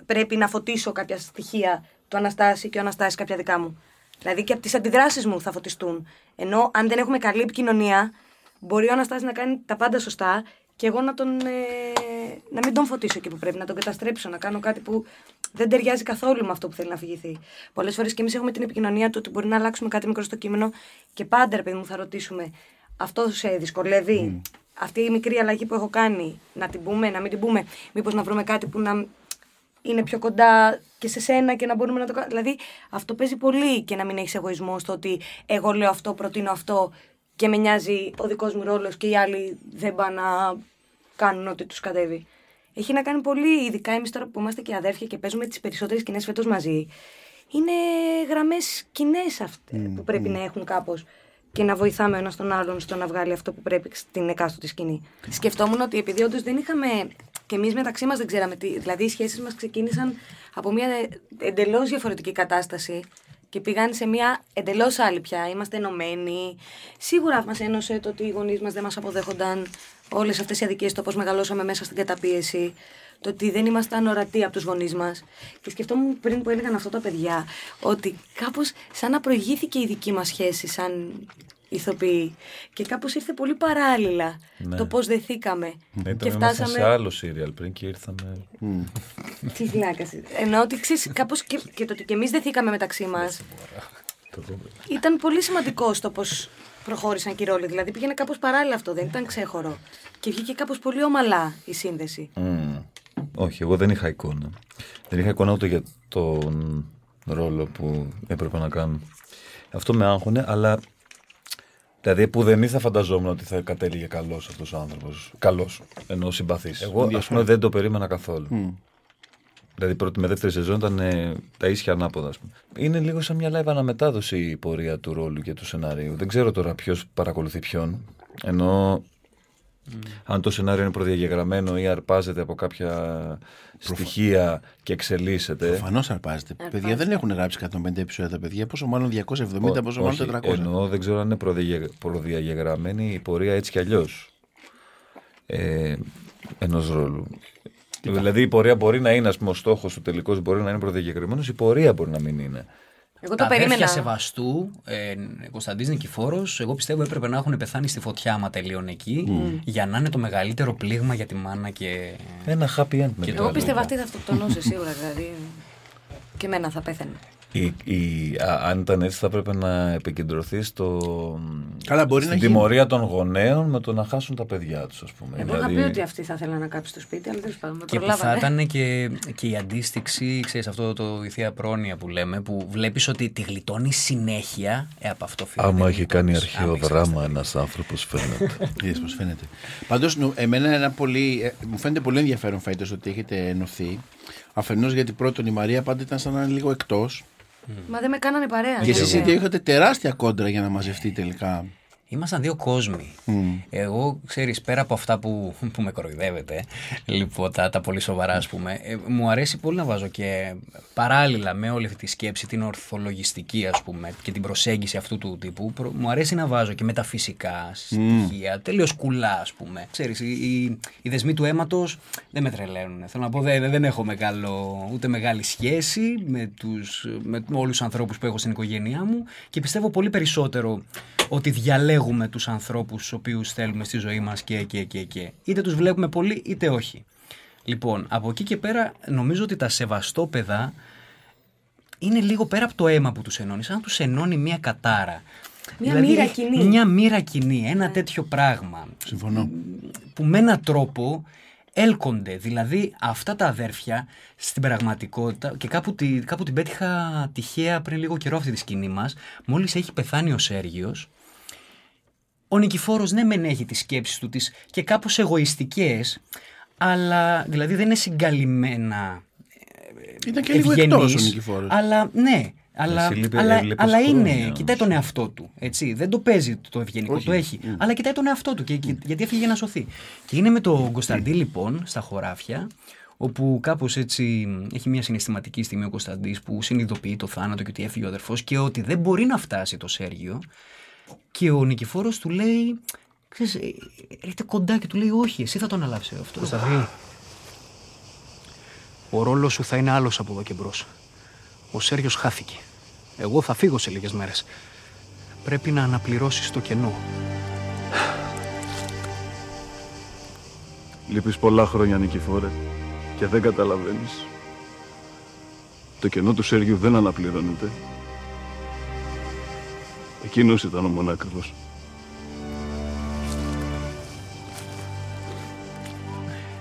πρέπει να φωτίσω κάποια στοιχεία του Αναστάση και ο Αναστάσης κάποια δικά μου. Δηλαδή και από τις αντιδράσεις μου θα φωτιστούν. Ενώ αν δεν έχουμε καλή επικοινωνία, μπορεί ο Αναστάσης να κάνει τα πάντα σωστά και εγώ να, τον, ε, να μην τον φωτίσω εκεί που πρέπει, να τον καταστρέψω, να κάνω κάτι που δεν ταιριάζει καθόλου με αυτό που θέλει να αφηγηθεί. Πολλές φορές και εμείς έχουμε την επικοινωνία του ότι μπορεί να αλλάξουμε κάτι μικρό στο κείμενο και πάντα, ρε παιδί μου, θα ρωτήσουμε αυτό σε δυσκολεύει; Αυτή η μικρή αλλαγή που έχω κάνει, να την πούμε, να μην την πούμε; Μήπως να βρούμε κάτι που να είναι πιο κοντά και σε σένα και να μπορούμε να το κάνουμε. Δηλαδή, αυτό παίζει πολύ και να μην έχεις εγωισμό στο ότι εγώ λέω αυτό, προτείνω αυτό και με νοιάζει ο δικός μου ρόλος και οι άλλοι δεν πάνε να κάνουν ό,τι τους κατέβει. Έχει να κάνει πολύ, ειδικά εμείς τώρα που είμαστε και αδέρφια και παίζουμε τις περισσότερες σκηνές φέτος μαζί. Είναι γραμμές κοινέ αυτές που πρέπει να έχουν κάπως και να βοηθάμε ο ένας τον άλλον στο να βγάλει αυτό που πρέπει στην εκάστοτε σκηνή. Σκεφτόμουν ότι επειδή όντως δεν είχαμε. και εμείς μεταξύ μας δεν ξέραμε τι. Δηλαδή οι σχέσεις μας ξεκίνησαν από μια εντελώς διαφορετική κατάσταση και πήγαν σε μια εντελώς άλλη πια. Είμαστε ενωμένοι. Σίγουρα μας ένωσε το ότι οι γονείς μας δεν μας αποδέχονταν όλες αυτές οι αδικίες, το πώς μεγαλώσαμε μέσα στην καταπίεση. Το ότι δεν ήμασταν ορατοί από τους γονείς μας. Και σκεφτόμουν πριν που έλεγαν αυτό τα παιδιά, ότι κάπως σαν να προηγήθηκε η δική μας σχέση σαν ηθοποιοί. Και κάπως ήρθε πολύ παράλληλα
Ναι.
το πώς δεθήκαμε.
Ναι,
και
ήταν φτάσαμε... σε άλλο σύριαλ πριν και ήρθαμε.
Τι φυλάκα. Εννοώ ότι ξέρεις, κάπως και, και το ότι και εμείς δεθήκαμε μεταξύ μας
Το δούμε.
ήταν πολύ σημαντικό στο πώς προχώρησαν και οι ρόλοι. Δηλαδή πήγαινε κάπως παράλληλα αυτό, δεν ήταν ξέχωρο. Και βγήκε κάπως πολύ ομαλά η σύνδεση.
Μμμ. Όχι, εγώ δεν είχα εικόνα. Δεν είχα εικόνα ούτε για τον ρόλο που έπρεπε να κάνω. Αυτό με άγχωνε, αλλά. Δηλαδή, που δεν θα φανταζόμουν ότι θα κατέληγε καλός αυτός ο άνθρωπος. Καλός. Ενώ συμπαθής. Εγώ, ας πούμε, δεν το περίμενα καθόλου. Δηλαδή, πρώτη με δεύτερη σεζόν ήταν ε, τα ίσια ανάποδα. Ας πούμε. Είναι λίγο σαν μια live αναμετάδοση η πορεία του ρόλου και του σενάριου. Δεν ξέρω τώρα ποιος παρακολουθεί ποιον. Ενώ αν το σενάριο είναι προδιαγεγραμμένο ή αρπάζεται από κάποια στοιχεία και εξελίσσεται.
Προφανώς αρπάζεται. Παιδιά δεν έχουν γράψει 150 επεισόδια τα παιδιά, πόσο μάλλον 270, πόσο μάλλον
Όχι,
400.
Εννοώ δεν ξέρω αν είναι προδιαγε- προδιαγεγραμμένη η πορεία έτσι κι αλλιώς. Ε, Ενός ρόλου. Δηλαδή η πορεία μπορεί να είναι, ας πούμε, ο στόχος του τελικό μπορεί να είναι προδιαγεγραμμένος, η πορεία μπορεί να μην είναι.
Εγώ
Τα
το περίμενα.
αδέρφια Σεβαστού, ε, Κωνσταντής Νικηφόρος, εγώ πιστεύω έπρεπε να έχουν πεθάνει στη φωτιά άμα τελείωνε εκεί, για να είναι το μεγαλύτερο πλήγμα για τη μάνα και...
Ένα happy end με
Εγώ πίστευα αυτή θα αυτοκτονούσε σίγουρα. Δηλαδή. Και εμένα θα πέθανε.
Η, η, α, αν ήταν έτσι, θα έπρεπε να επικεντρωθεί στο,
Καλά, μπορεί
στην
να γίνει.
τιμωρία των γονέων με το να χάσουν τα παιδιά τους, ας πούμε.
Εγώ είχα πει ότι αυτή θα ήθελα να κάψει στο σπίτι, αλλά τέλος πάντων. με
Και που θα
προλάβανε.
ήταν και, και η αντίστοιξη, ξέρεις, αυτό το η θεία πρόνοια που λέμε, που βλέπεις ότι τη γλιτώνει συνέχεια, ε, από αυτό φαίνεται.
Άμα
τη
έχει κάνει
γλιτώνεις.
αρχαίο
Άμα έχεις
δράμα ένας άνθρωπος, φαίνεται.
Είδες πώς φαίνεται. Πάντως, νο- εμένα ένα πολύ, ε, μου φαίνεται πολύ ενδιαφέρον φέτος ότι έχετε ενωθεί. Αφενός γιατί πρώτον η Μαρία πάντα ήταν σαν να είναι λίγο εκτός.
Μα δεν με κάνανε παρέα.
Και εσείς οι
βέβαια.
δύο είχατε τεράστια κόντρα για να μαζευτεί τελικά.
Ήμασταν δύο κόσμοι. Εγώ, ξέρεις, πέρα από αυτά που, που με κοροϊδεύετε, λοιπόν, τα, τα πολύ σοβαρά, ας πούμε, ε, μου αρέσει πολύ να βάζω και παράλληλα με όλη αυτή τη σκέψη, την ορθολογιστική, ας πούμε, και την προσέγγιση αυτού του τύπου, προ- μου αρέσει να βάζω και μεταφυσικά στοιχεία, τελείως κουλά, ας πούμε. Ξέρεις, οι, οι, οι δεσμοί του αίματος δεν με τρελαίνουν. Θέλω να πω, δεν, δεν έχω μεγάλο, ούτε μεγάλη σχέση με, τους, με όλους τους ανθρώπους που έχω στην οικογένειά μου και πιστεύω πολύ περισσότερο ότι διαλέγουμε τους ανθρώπους τους οποίους θέλουμε στη ζωή μας και και και και. Είτε τους βλέπουμε πολύ είτε όχι. Λοιπόν, από εκεί και πέρα νομίζω ότι τα σεβαστόπεδα είναι λίγο πέρα από το αίμα που τους ενώνει, σαν να τους ενώνει μια κατάρα.
Μια μοίρα κοινή.
Μια μοίρα κοινή, ένα τέτοιο πράγμα
Συμφωνώ.
που με έναν τρόπο έλκονται. Δηλαδή αυτά τα αδέρφια στην πραγματικότητα και κάπου, τη, κάπου την πέτυχα τυχαία πριν λίγο καιρό αυτή τη σκηνή μας μόλις έχει πεθάνει ο Σέργιος ο Νικηφόρος ναι μεν έχει τις σκέψεις του τις και κάπως εγωιστικές αλλά δηλαδή δεν είναι συγκαλυμμένα
Ήταν και λίγο
ευγενής,
εκτός ο Νικηφόρος.
Αλλά ναι, αλλά,
Εσύ λείπε-
αλλά,
έβλεπες
αλλά είναι,
χρόνια όμως.
κοιτάει τον εαυτό του. Έτσι. Δεν το παίζει το ευγενικό,
Όχι.
το έχει. Αλλά κοιτάει τον εαυτό του και, και- γιατί έφυγε για να σωθεί. Και είναι με τον Κωνσταντί λοιπόν στα χωράφια, όπου κάπως έτσι έχει μια συναισθηματική στιγμή ο Κωνσταντής που συνειδητοποιεί το θάνατο και ότι έφυγε ο αδερφός και ότι δεν μπορεί να φτάσει το Σέργιο. Και ο Νικηφόρος του λέει, ξέρεις, ε, έρχεται κοντά και του λέει όχι, εσύ θα το αναλάβεις αυτό.
Κωνσταντή, ο ρόλος σου θα είναι άλλος από εδώ και μπρος. Ο Σέργιος χάθηκε. Εγώ θα φύγω σε λίγες μέρες. Πρέπει να αναπληρώσεις το κενό.
Λείπεις πολλά χρόνια, Νικηφόρε, και δεν καταλαβαίνεις. Το κενό του Σέργιου δεν αναπληρώνεται. Εκείνος ήταν ο μονάκριβος.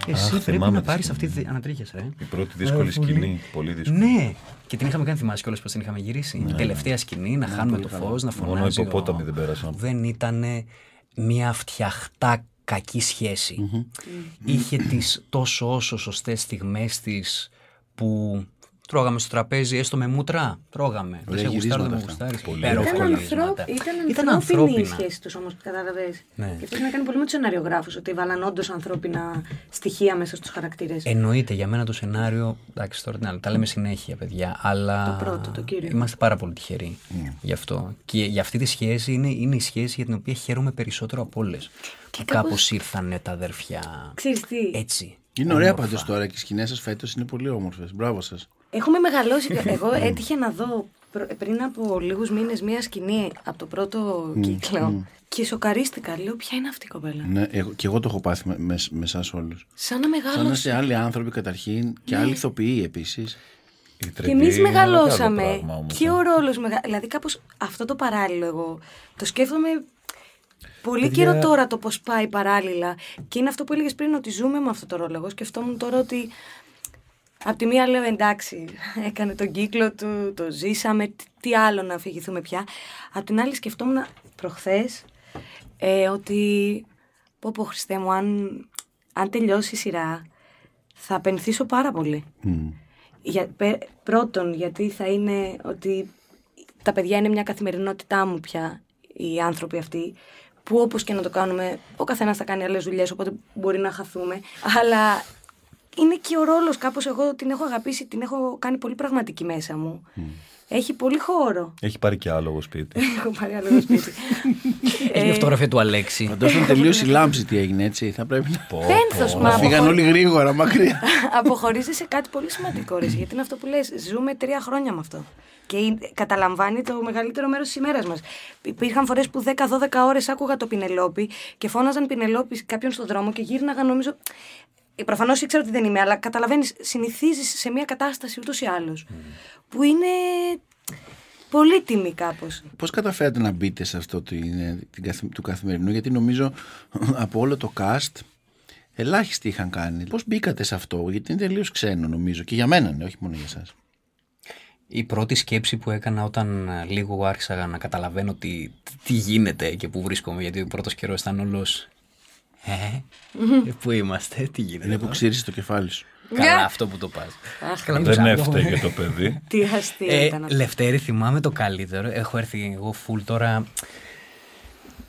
Εσύ
Αχ,
πρέπει
θυμάμαι
να
τη
πάρεις
σκηνή.
αυτή τη. Ανατρίχεσαι, ε.
Η πρώτη δύσκολη
Ε, πολύ.
σκηνή. Πολύ δύσκολη.
Ναι, και την είχαμε κάνει θυμάσαι κιόλας πώς την είχαμε γυρίσει. Η τελευταία σκηνή, να χάνουμε το φως, να
Μόνο
φωνάζει. ο-
υποπόταμοι δεν πέρασαν.
Δεν ήταν μια φτιαχτά κακή σχέση. Είχε τις τόσο όσο σωστές στιγμές της που τρώγαμε στο τραπέζι έστω με μούτρα. Τρώγαμε. Δεν σε γουστάρω, δεν με
γυρίσματα αυτά.
γουστάρεις.
Πολύ
Υπέροχα
Ήταν,
γυρίσματα.
ανθρώπ, ήταν,
Ήταν
ανθρώπινη η
ανθρώπινα.
σχέση τους όμως, κατάλαβες.
Ναι.
Και αυτό έχει να κάνει πολύ με τους σεναριογράφου, ότι βάλαν όντως ανθρώπινα στοιχεία μέσα στους χαρακτήρες.
Εννοείται για μένα το σενάριο. Εντάξει, τώρα τι να λέω, τα λέμε συνέχεια, παιδιά. Αλλά
Το πρώτο, το κύριο.
είμαστε πάρα πολύ τυχεροί γι' αυτό. Και για αυτή τη σχέση είναι, είναι η σχέση για την οποία χαίρομαι περισσότερο από όλες. Που
κάπως-
κάπω ήρθαν τα αδέρφια
Ξέρεις τι,
έτσι.
Είναι ωραία
όμορφα.
πάντως τώρα και οι σκηνές σας φέτος είναι πολύ όμορφες. Μπράβο σας.
Έχουμε μεγαλώσει. Εγώ έτυχε να δω προ- πριν από λίγους μήνες μία σκηνή από το πρώτο κύκλο και σοκαρίστηκα. Λέω, ποια είναι αυτή η κοπέλα;
Ναι, εγώ, και εγώ το έχω πάθει με, με, με εσάς όλους.
Σαν να
Σαν να
μεγάλωσε.
είστε άλλοι άνθρωποι καταρχήν και άλλοι ηθοποιοί επίσης.
Η
Και
τριετή
εμείς
είναι μεγάλο
μεγαλώσαμε.
πράγμα όμως,
και
ε.
ο ρόλος μεγα... Δηλαδή, κάπως αυτό το παράλληλο εγώ το σκέφτομαι πολύ
Παιδιά-
καιρό τώρα το πώς πάει παράλληλα. Και είναι αυτό που έλεγες πριν ότι ζούμε με αυτό το ρόλο. Εγώ σκεφτόμουν τώρα ότι. Απ' τη μία λέω εντάξει, έκανε τον κύκλο του, το ζήσαμε, τι- τι άλλο να αφηγηθούμε πια. Απ' την άλλη σκεφτόμουν προχθές ε, ότι πω πω Χριστέ μου, αν, αν τελειώσει η σειρά θα απενθήσω πάρα πολύ. Για, πε- πρώτον, γιατί θα είναι ότι τα παιδιά είναι μια καθημερινότητά μου πια, οι άνθρωποι αυτοί, που όπως και να το κάνουμε, ο καθένας θα κάνει άλλες δουλειές, οπότε μπορεί να χαθούμε, αλλά είναι και ο ρόλος, κάπως εγώ την έχω αγαπήσει, την έχω κάνει πολύ πραγματική μέσα μου. Έχει πολύ χώρο.
Έχει πάρει και άλογο σπίτι.
έχω πάρει άλλο σπίτι.
Έχει μια φωτογραφία του Αλέξη.
Φαντάζομαι τελείωσε η λάμψη τι έγινε έτσι. Θα πρέπει να.
Πένθος, μα
Να φύγαν
αποχω-
όλοι γρήγορα μακριά.
αποχωρίζει σε κάτι πολύ σημαντικό, ρε, γιατί είναι αυτό που λες, ζούμε τρία χρόνια με αυτό. Και είναι- καταλαμβάνει το μεγαλύτερο μέρος της ημέρας μας. Υπήρχαν φορές που 10-12 ώρες άκουγα το Πινελόπι και φώναζαν Πινελόπι κάποιον στον δρόμο και γύρναγα νομίζω. Προφανώς ήξερα ότι δεν είμαι, αλλά καταλαβαίνεις, συνηθίζεις σε μια κατάσταση ούτως ή άλλως. Που είναι πολύτιμη κάπως.
Πώς καταφέρατε να μπείτε σε αυτό το, είναι, την καθη- του καθημερινού, γιατί νομίζω από όλο το cast ελάχιστοι είχαν κάνει. Πώς μπήκατε σε αυτό, γιατί είναι τελείως ξένο νομίζω. Και για μένα είναι, όχι μόνο για εσάς.
Η πρώτη σκέψη που έκανα όταν ε, λίγο άρχισα να καταλαβαίνω τι, τι γίνεται και πού βρίσκομαι, γιατί ο πρώτος καιρός ήταν όλος Ε, ε, πού είμαστε, τι γίνεται.
Είναι που
εδώ;»
ξύρισε το κεφάλι σου.
Καλά αυτό που το πας. Καλά, μην το
Δεν
ψάχνω.
έφταιγε το παιδί.
Τι αστείο
Ε,
ήταν αυτό.
Λευτέρη, θυμάμαι το καλύτερο. Έχω έρθει εγώ φουλ τώρα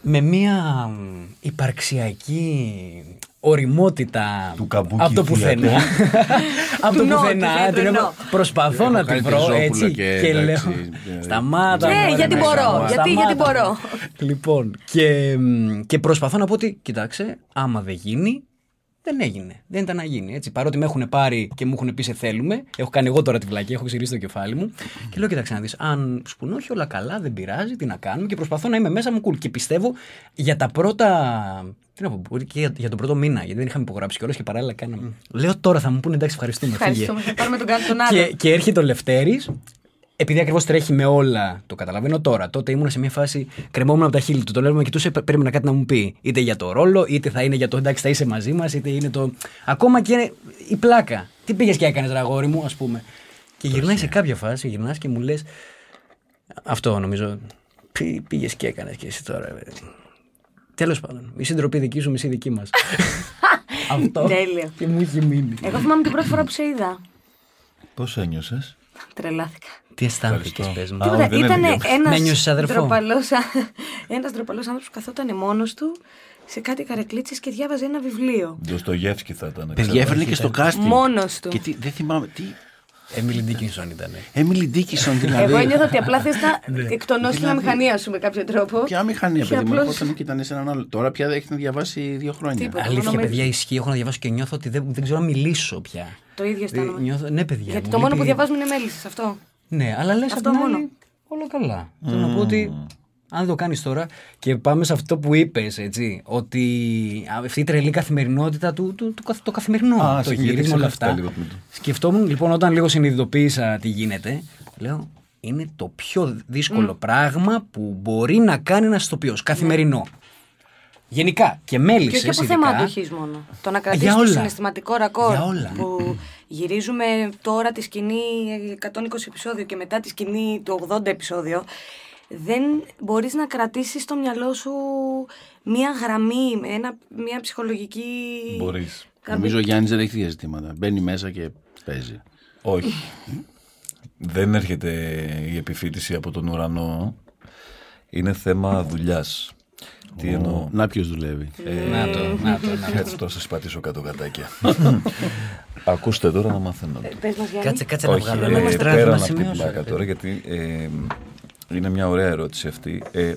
με μια μ, υπαρξιακή οριμότητα
Του καμπούκι
από το πουθενά. από το
Του νότου,
πουθενά.
δεν
την
το
έχω-
εννοώ.
Προσπαθώ να την
κάνει
βρω
Τριζόπουλο
έτσι
και
και
εντάξει,
λέω.
ε,
Σταμάτα.
Ναι,
μωρέ,
γιατί
ναι,
μπορώ,
σταμάτα.
γιατί- γιατί
Σταμάτα.
μπορώ.
Λοιπόν, και, μ, και προσπαθώ να πω ότι, κοιτάξτε, άμα δεν γίνει, δεν έγινε. Δεν ήταν να γίνει. Έτσι. Παρότι με έχουν πάρει και μου έχουν πει σε θέλουμε, έχω κάνει εγώ τώρα τη βλακή, έχω ξυρίσει το κεφάλι μου. Και λέω, κοίταξε να δεις, αν σπουνόχει όλα καλά, δεν πειράζει, τι να κάνουμε. Και προσπαθώ να είμαι μέσα μου cool. Και πιστεύω για τα πρώτα. Τι να πω, μπορεί και για, για τον πρώτο μήνα, γιατί δεν είχαμε υπογράψει κιόλας και παράλληλα κάναμε. Λέω τώρα θα μου πούνε εντάξει, ευχαριστούμε. φύγε».
Ευχαριστούμε. Θα πάρουμε τον κάτι τον άλλο.
Και, και έρχεται ο Λευτέρης, επειδή ακριβώς τρέχει με όλα, το καταλαβαίνω τώρα. Τότε ήμουν σε μια φάση, κρεμόμουν από τα χείλη του. Το λέω με κοιτούσε, πέ- περίμενα κάτι να μου πει. Είτε για το ρόλο, είτε θα είναι για το εντάξει, θα είσαι μαζί μας, είτε είναι το. Ακόμα και η πλάκα. Τι πήγες και έκανες, ραγόρι μου, ας πούμε. Και γυρνάει σε κάποια φάση, γυρνάς και μου λες. Αυτό νομίζω. Πήγες και έκανες και εσύ τώρα. Τέλος πάντων, μισή ντροπή δική σου, μισή δική μας. Αυτό.
Τέλειο.
Και μου έχει μείνει.
Εγώ θυμάμαι την πρώτη φορά που σε είδα.
Πώς ένιωσες;
Τρελάθηκα.
Τι αισθάνθηκες,
Ευχαριστώ.
πες μου.
Α,
Τίποτα,
δεν
ήταν
ενδιαφέρον.
ένας
Με νιώσεις αδερφό.
ντροπαλός ένας ντροπαλός άνθρωπος που καθόταν μόνος του σε κάτι καρεκλίτσες και διάβαζε ένα βιβλίο.
Ντοστογεύσκη θα ήταν.
Παιδιά έφερνε και στο casting.
Μόνος του.
Και τι, δεν θυμάμαι. Τι.
Έμιλι Ντίκινσον ήταν.
Έμιλι Ντίκισον δηλαδή.
Εγώ ένιωθα ότι απλά θες
Ναι.
να εκτονώσει την αμηχανία σου με κάποιο τρόπο.
Ποια μηχανία,
Και
παιδί μου,
απλώς-
όταν και ήταν σε έναν άλλο. Τώρα πια έχεις να διαβάσει δύο χρόνια.
Τίποτα.
Αλήθεια,
νομίζω-
παιδιά, ισχύει. Έχω να διαβάσω και νιώθω ότι δεν, δεν ξέρω να μιλήσω πια.
Το ίδιο
Ε,
αισθάνομαι.
νιώθω, ναι, παιδιά.
Γιατί
μου
το μόνο
λείπει-
που διαβάζουμε είναι μέλισσες, αυτό.
Ναι, αλλά λες
Αυτό
αυτό
μόνο.
μόνο. Όλα καλά. Θέλω να πω ότι αν δεν το κάνεις τώρα και πάμε σε αυτό που είπες, έτσι, ότι αυτή η τρελή καθημερινότητα του, του, του, καθ- το καθημερινό,
Α,
το
συγγνώμη,
γύρισμα όλα
ξέχασα
αυτά.
λίγο με το-
Σκεφτόμουν λοιπόν όταν λίγο συνειδητοποίησα τι γίνεται, λέω είναι το πιο δύσκολο πράγμα που μπορεί να κάνει ένας ηθοποιός. Καθημερινό. Γενικά και μέλισσε.
Και όχι από θέμα αντοχής μόνο. Το να κρατήσεις
Για
το
όλα.
συναισθηματικό ρακόρ.
Για όλα.
Που γυρίζουμε τώρα τη σκηνή 120 επεισόδιο και μετά τη σκηνή το 80 επεισόδιο. Δεν μπορείς να κρατήσεις στο μυαλό σου μία γραμμή, ένα, μία ψυχολογική...
Μπορείς.
καρδί-
Νομίζω ο Γιάννης δεν έχει τέτοια ζητήματα. Μπαίνει μέσα και παίζει.
Όχι. Δεν έρχεται η επιφύτηση από τον ουρανό. Είναι θέμα δουλειάς. Τι εννοώ;
Να ποιος δουλεύει.
Να το, να το, να το.
Έτσι τώρα σας πατήσω κάτω κατάκια. Ακούστε τώρα να μαθαίνετε.
Ε, Πες μας Γιάννη.
Κάτσε, κάτσε να
Όχι,
βγάλω
ε,
ένα εξτρά να
πέραν από την
σημειώσω.
πλάκα
ρε,
τώρα, γιατί ε, είναι μια ωραία ερώτηση αυτή. Ε,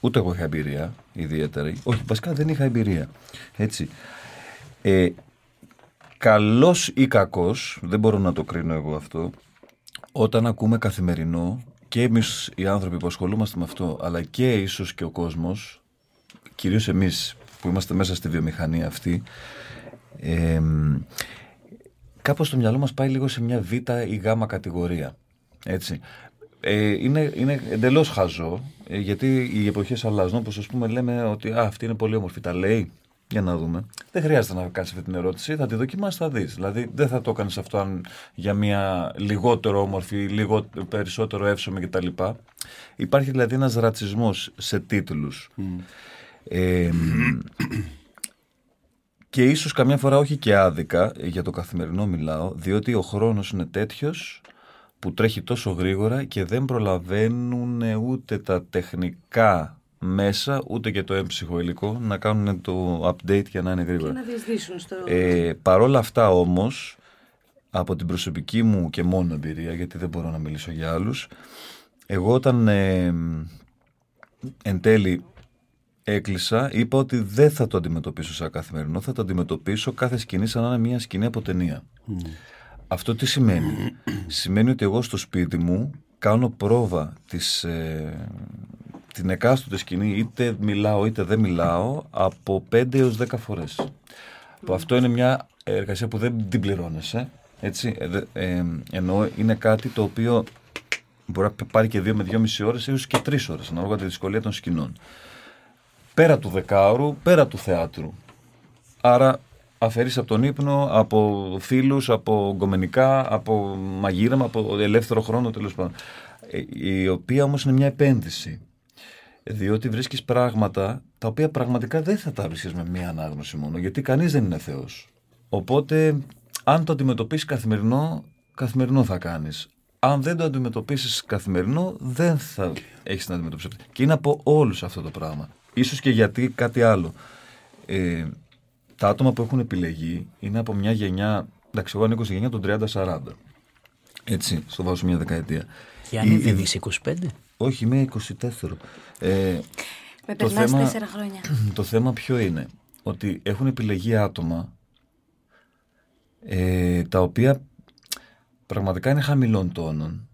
ούτε εγώ είχα εμπειρία ιδιαίτερη. Όχι, βασικά δεν είχα εμπειρία. Έτσι. Ε, καλός ή κακός, δεν μπορώ να το κρίνω εγώ αυτό, όταν ακούμε καθημερινό και εμείς οι άνθρωποι που ασχολούμαστε με αυτό, αλλά και ίσως και ο κόσμος, κυρίως εμείς που είμαστε μέσα στη βιομηχανία αυτή, ε, κάπως το μυαλό μας πάει λίγο σε μια β ή γ κατηγορία. Έτσι. Ε, είναι, είναι εντελώς χαζό, ε, γιατί οι εποχές αλλάζουν, όπως ας πούμε λέμε ότι α, αυτή είναι πολύ όμορφη, τα λέει, Για να δούμε. Δεν χρειάζεται να κάνεις αυτή την ερώτηση. Θα τη δοκιμάσεις, θα δεις. Δηλαδή, δεν θα το έκανε αυτό αν για μια λιγότερο όμορφη, λίγο περισσότερο εύσομη κτλ. Υπάρχει δηλαδή ένας ρατσισμός σε τίτλους. Ε, και ίσως καμιά φορά όχι και άδικα, για το καθημερινό μιλάω, διότι ο χρόνος είναι τέτοιος που τρέχει τόσο γρήγορα και δεν προλαβαίνουν ούτε τα τεχνικά μέσα, ούτε και το έμψυχο υλικό να κάνουν το update για να είναι
Και
γρήγορα.
να διεισδύσουν στο.
Ε, παρόλα αυτά όμως, από την προσωπική μου και μόνο εμπειρία, γιατί δεν μπορώ να μιλήσω για άλλους, εγώ όταν ε, εν τέλει έκλεισα, είπα ότι δεν θα το αντιμετωπίσω σαν καθημερινό, θα το αντιμετωπίσω κάθε σκηνή σαν να είναι μια σκηνή από ταινία. Αυτό τι σημαίνει; σημαίνει ότι εγώ στο σπίτι μου κάνω πρόβα της, ε, την εκάστοτε σκηνή, είτε μιλάω είτε δεν μιλάω, από 5 έως 10 φορές. Που αυτό είναι μια εργασία που δεν την πληρώνεσαι. Έτσι, ε, δε- ε, ενώ είναι κάτι το οποίο μπορεί να πάρει και δύο με δυόμιση ώρες έως και τρεις ώρες, ανάλογα τη δυσκολία των σκηνών. Πέρα του δεκάωρου, πέρα του θεάτρου. Άρα αφαιρείς από τον ύπνο, από φίλους, από γκομενικά, από μαγείρεμα, από ελεύθερο χρόνο τέλος πάντων. Ε, Η οποία όμως είναι μια επένδυση. Διότι βρίσκεις πράγματα τα οποία πραγματικά δεν θα τα βρίσκεις με μία ανάγνωση μόνο, γιατί κανείς δεν είναι Θεός. Οπότε, αν το αντιμετωπίσεις καθημερινό, καθημερινό θα κάνεις. Αν δεν το αντιμετωπίσεις καθημερινό, δεν θα έχεις να αντιμετωπίσεις. Και είναι από όλους αυτό το πράγμα. Ίσως και γιατί κάτι άλλο. Ε, τα άτομα που έχουν επιλεγεί είναι από μια γενιά, εντάξει, εγώ ανήκω στη γενιά των 30-40. Έτσι, στο βάζω μια δεκαετία.
Γιάννη,
Η-
δεν
η-
είσαι 25.
όχι, είμαι 24. Ε,
Με
το
περνάς
θέμα-
τέσσερα χρόνια.
το θέμα ποιο είναι, ότι έχουν επιλεγεί άτομα ε, τα οποία πραγματικά είναι χαμηλών τόνων.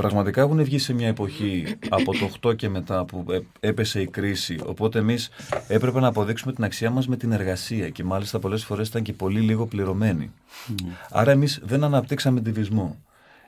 Πραγματικά έχουν βγει σε μια εποχή από το 8 και μετά που ε, έπεσε η κρίση. Οπότε εμείς έπρεπε να αποδείξουμε την αξία μας με την εργασία και μάλιστα πολλές φορές ήταν και πολύ λίγο πληρωμένοι. Άρα εμείς δεν αναπτύξαμε τη βυσμό.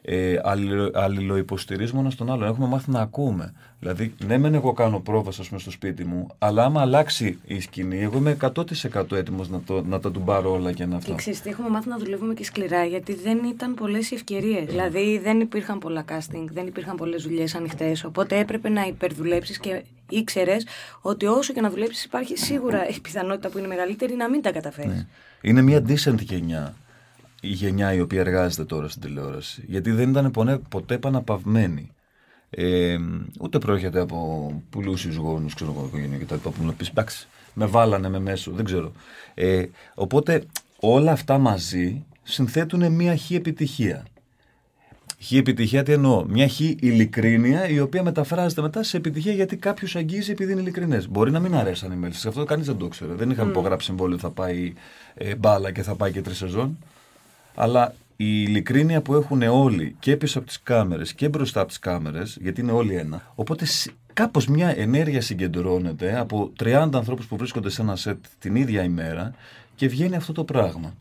Ε, αλληλο, αλληλοϊποστηρίζουμε ένα τον άλλον. Έχουμε μάθει να ακούμε. Δηλαδή, ναι, μεν εγώ κάνω πρόβα, ας πούμε, στο σπίτι μου, αλλά άμα αλλάξει η σκηνή, εγώ είμαι 100% έτοιμος να, το, να τα του πάρω όλα και να αυτό.
Και ξέρεις τι, έχουμε μάθει να δουλεύουμε και σκληρά γιατί δεν ήταν πολλές οι ευκαιρίες. Δηλαδή δεν υπήρχαν πολλά casting, δεν υπήρχαν πολλές δουλειές ανοιχτές. Οπότε έπρεπε να υπερδουλέψεις και ήξερες ότι όσο και να δουλέψεις, υπάρχει σίγουρα η πιθανότητα που είναι μεγαλύτερη να μην τα καταφέρεις.
Ναι. Είναι μια decent γενιά. Η γενιά η οποία εργάζεται τώρα στην τηλεόραση. Γιατί δεν ήταν πονέ- ποτέ επαναπαυμένη. Ε, ούτε προέρχεται από πουλούσιου γόνους, ξέρω εγώ, οικογένεια κτλ. Που να πεις εντάξει, με βάλανε με μέσο, δεν ξέρω. Ε, οπότε όλα αυτά μαζί συνθέτουν μια χ επιτυχία. Χ επιτυχία τι εννοώ; Μια χ ειλικρίνεια η οποία μεταφράζεται μετά σε επιτυχία γιατί κάποιος αγγίζει επειδή είναι ειλικρινές. Μπορεί να μην αρέσαν οι μέλη. Αυτό κανείς δεν το ήξερε. Δεν είχαμε υπογράψει συμβόλαιο ότι θα πάει ε, μπάλα και θα πάει και τρεις σεζόν. Αλλά η ειλικρίνεια που έχουν όλοι και πίσω από τις κάμερες και μπροστά από τις κάμερες, γιατί είναι όλοι ένα. Οπότε κάπως μια ενέργεια συγκεντρώνεται από 30 ανθρώπους που βρίσκονται σε ένα σετ την ίδια ημέρα και βγαίνει αυτό το πράγμα.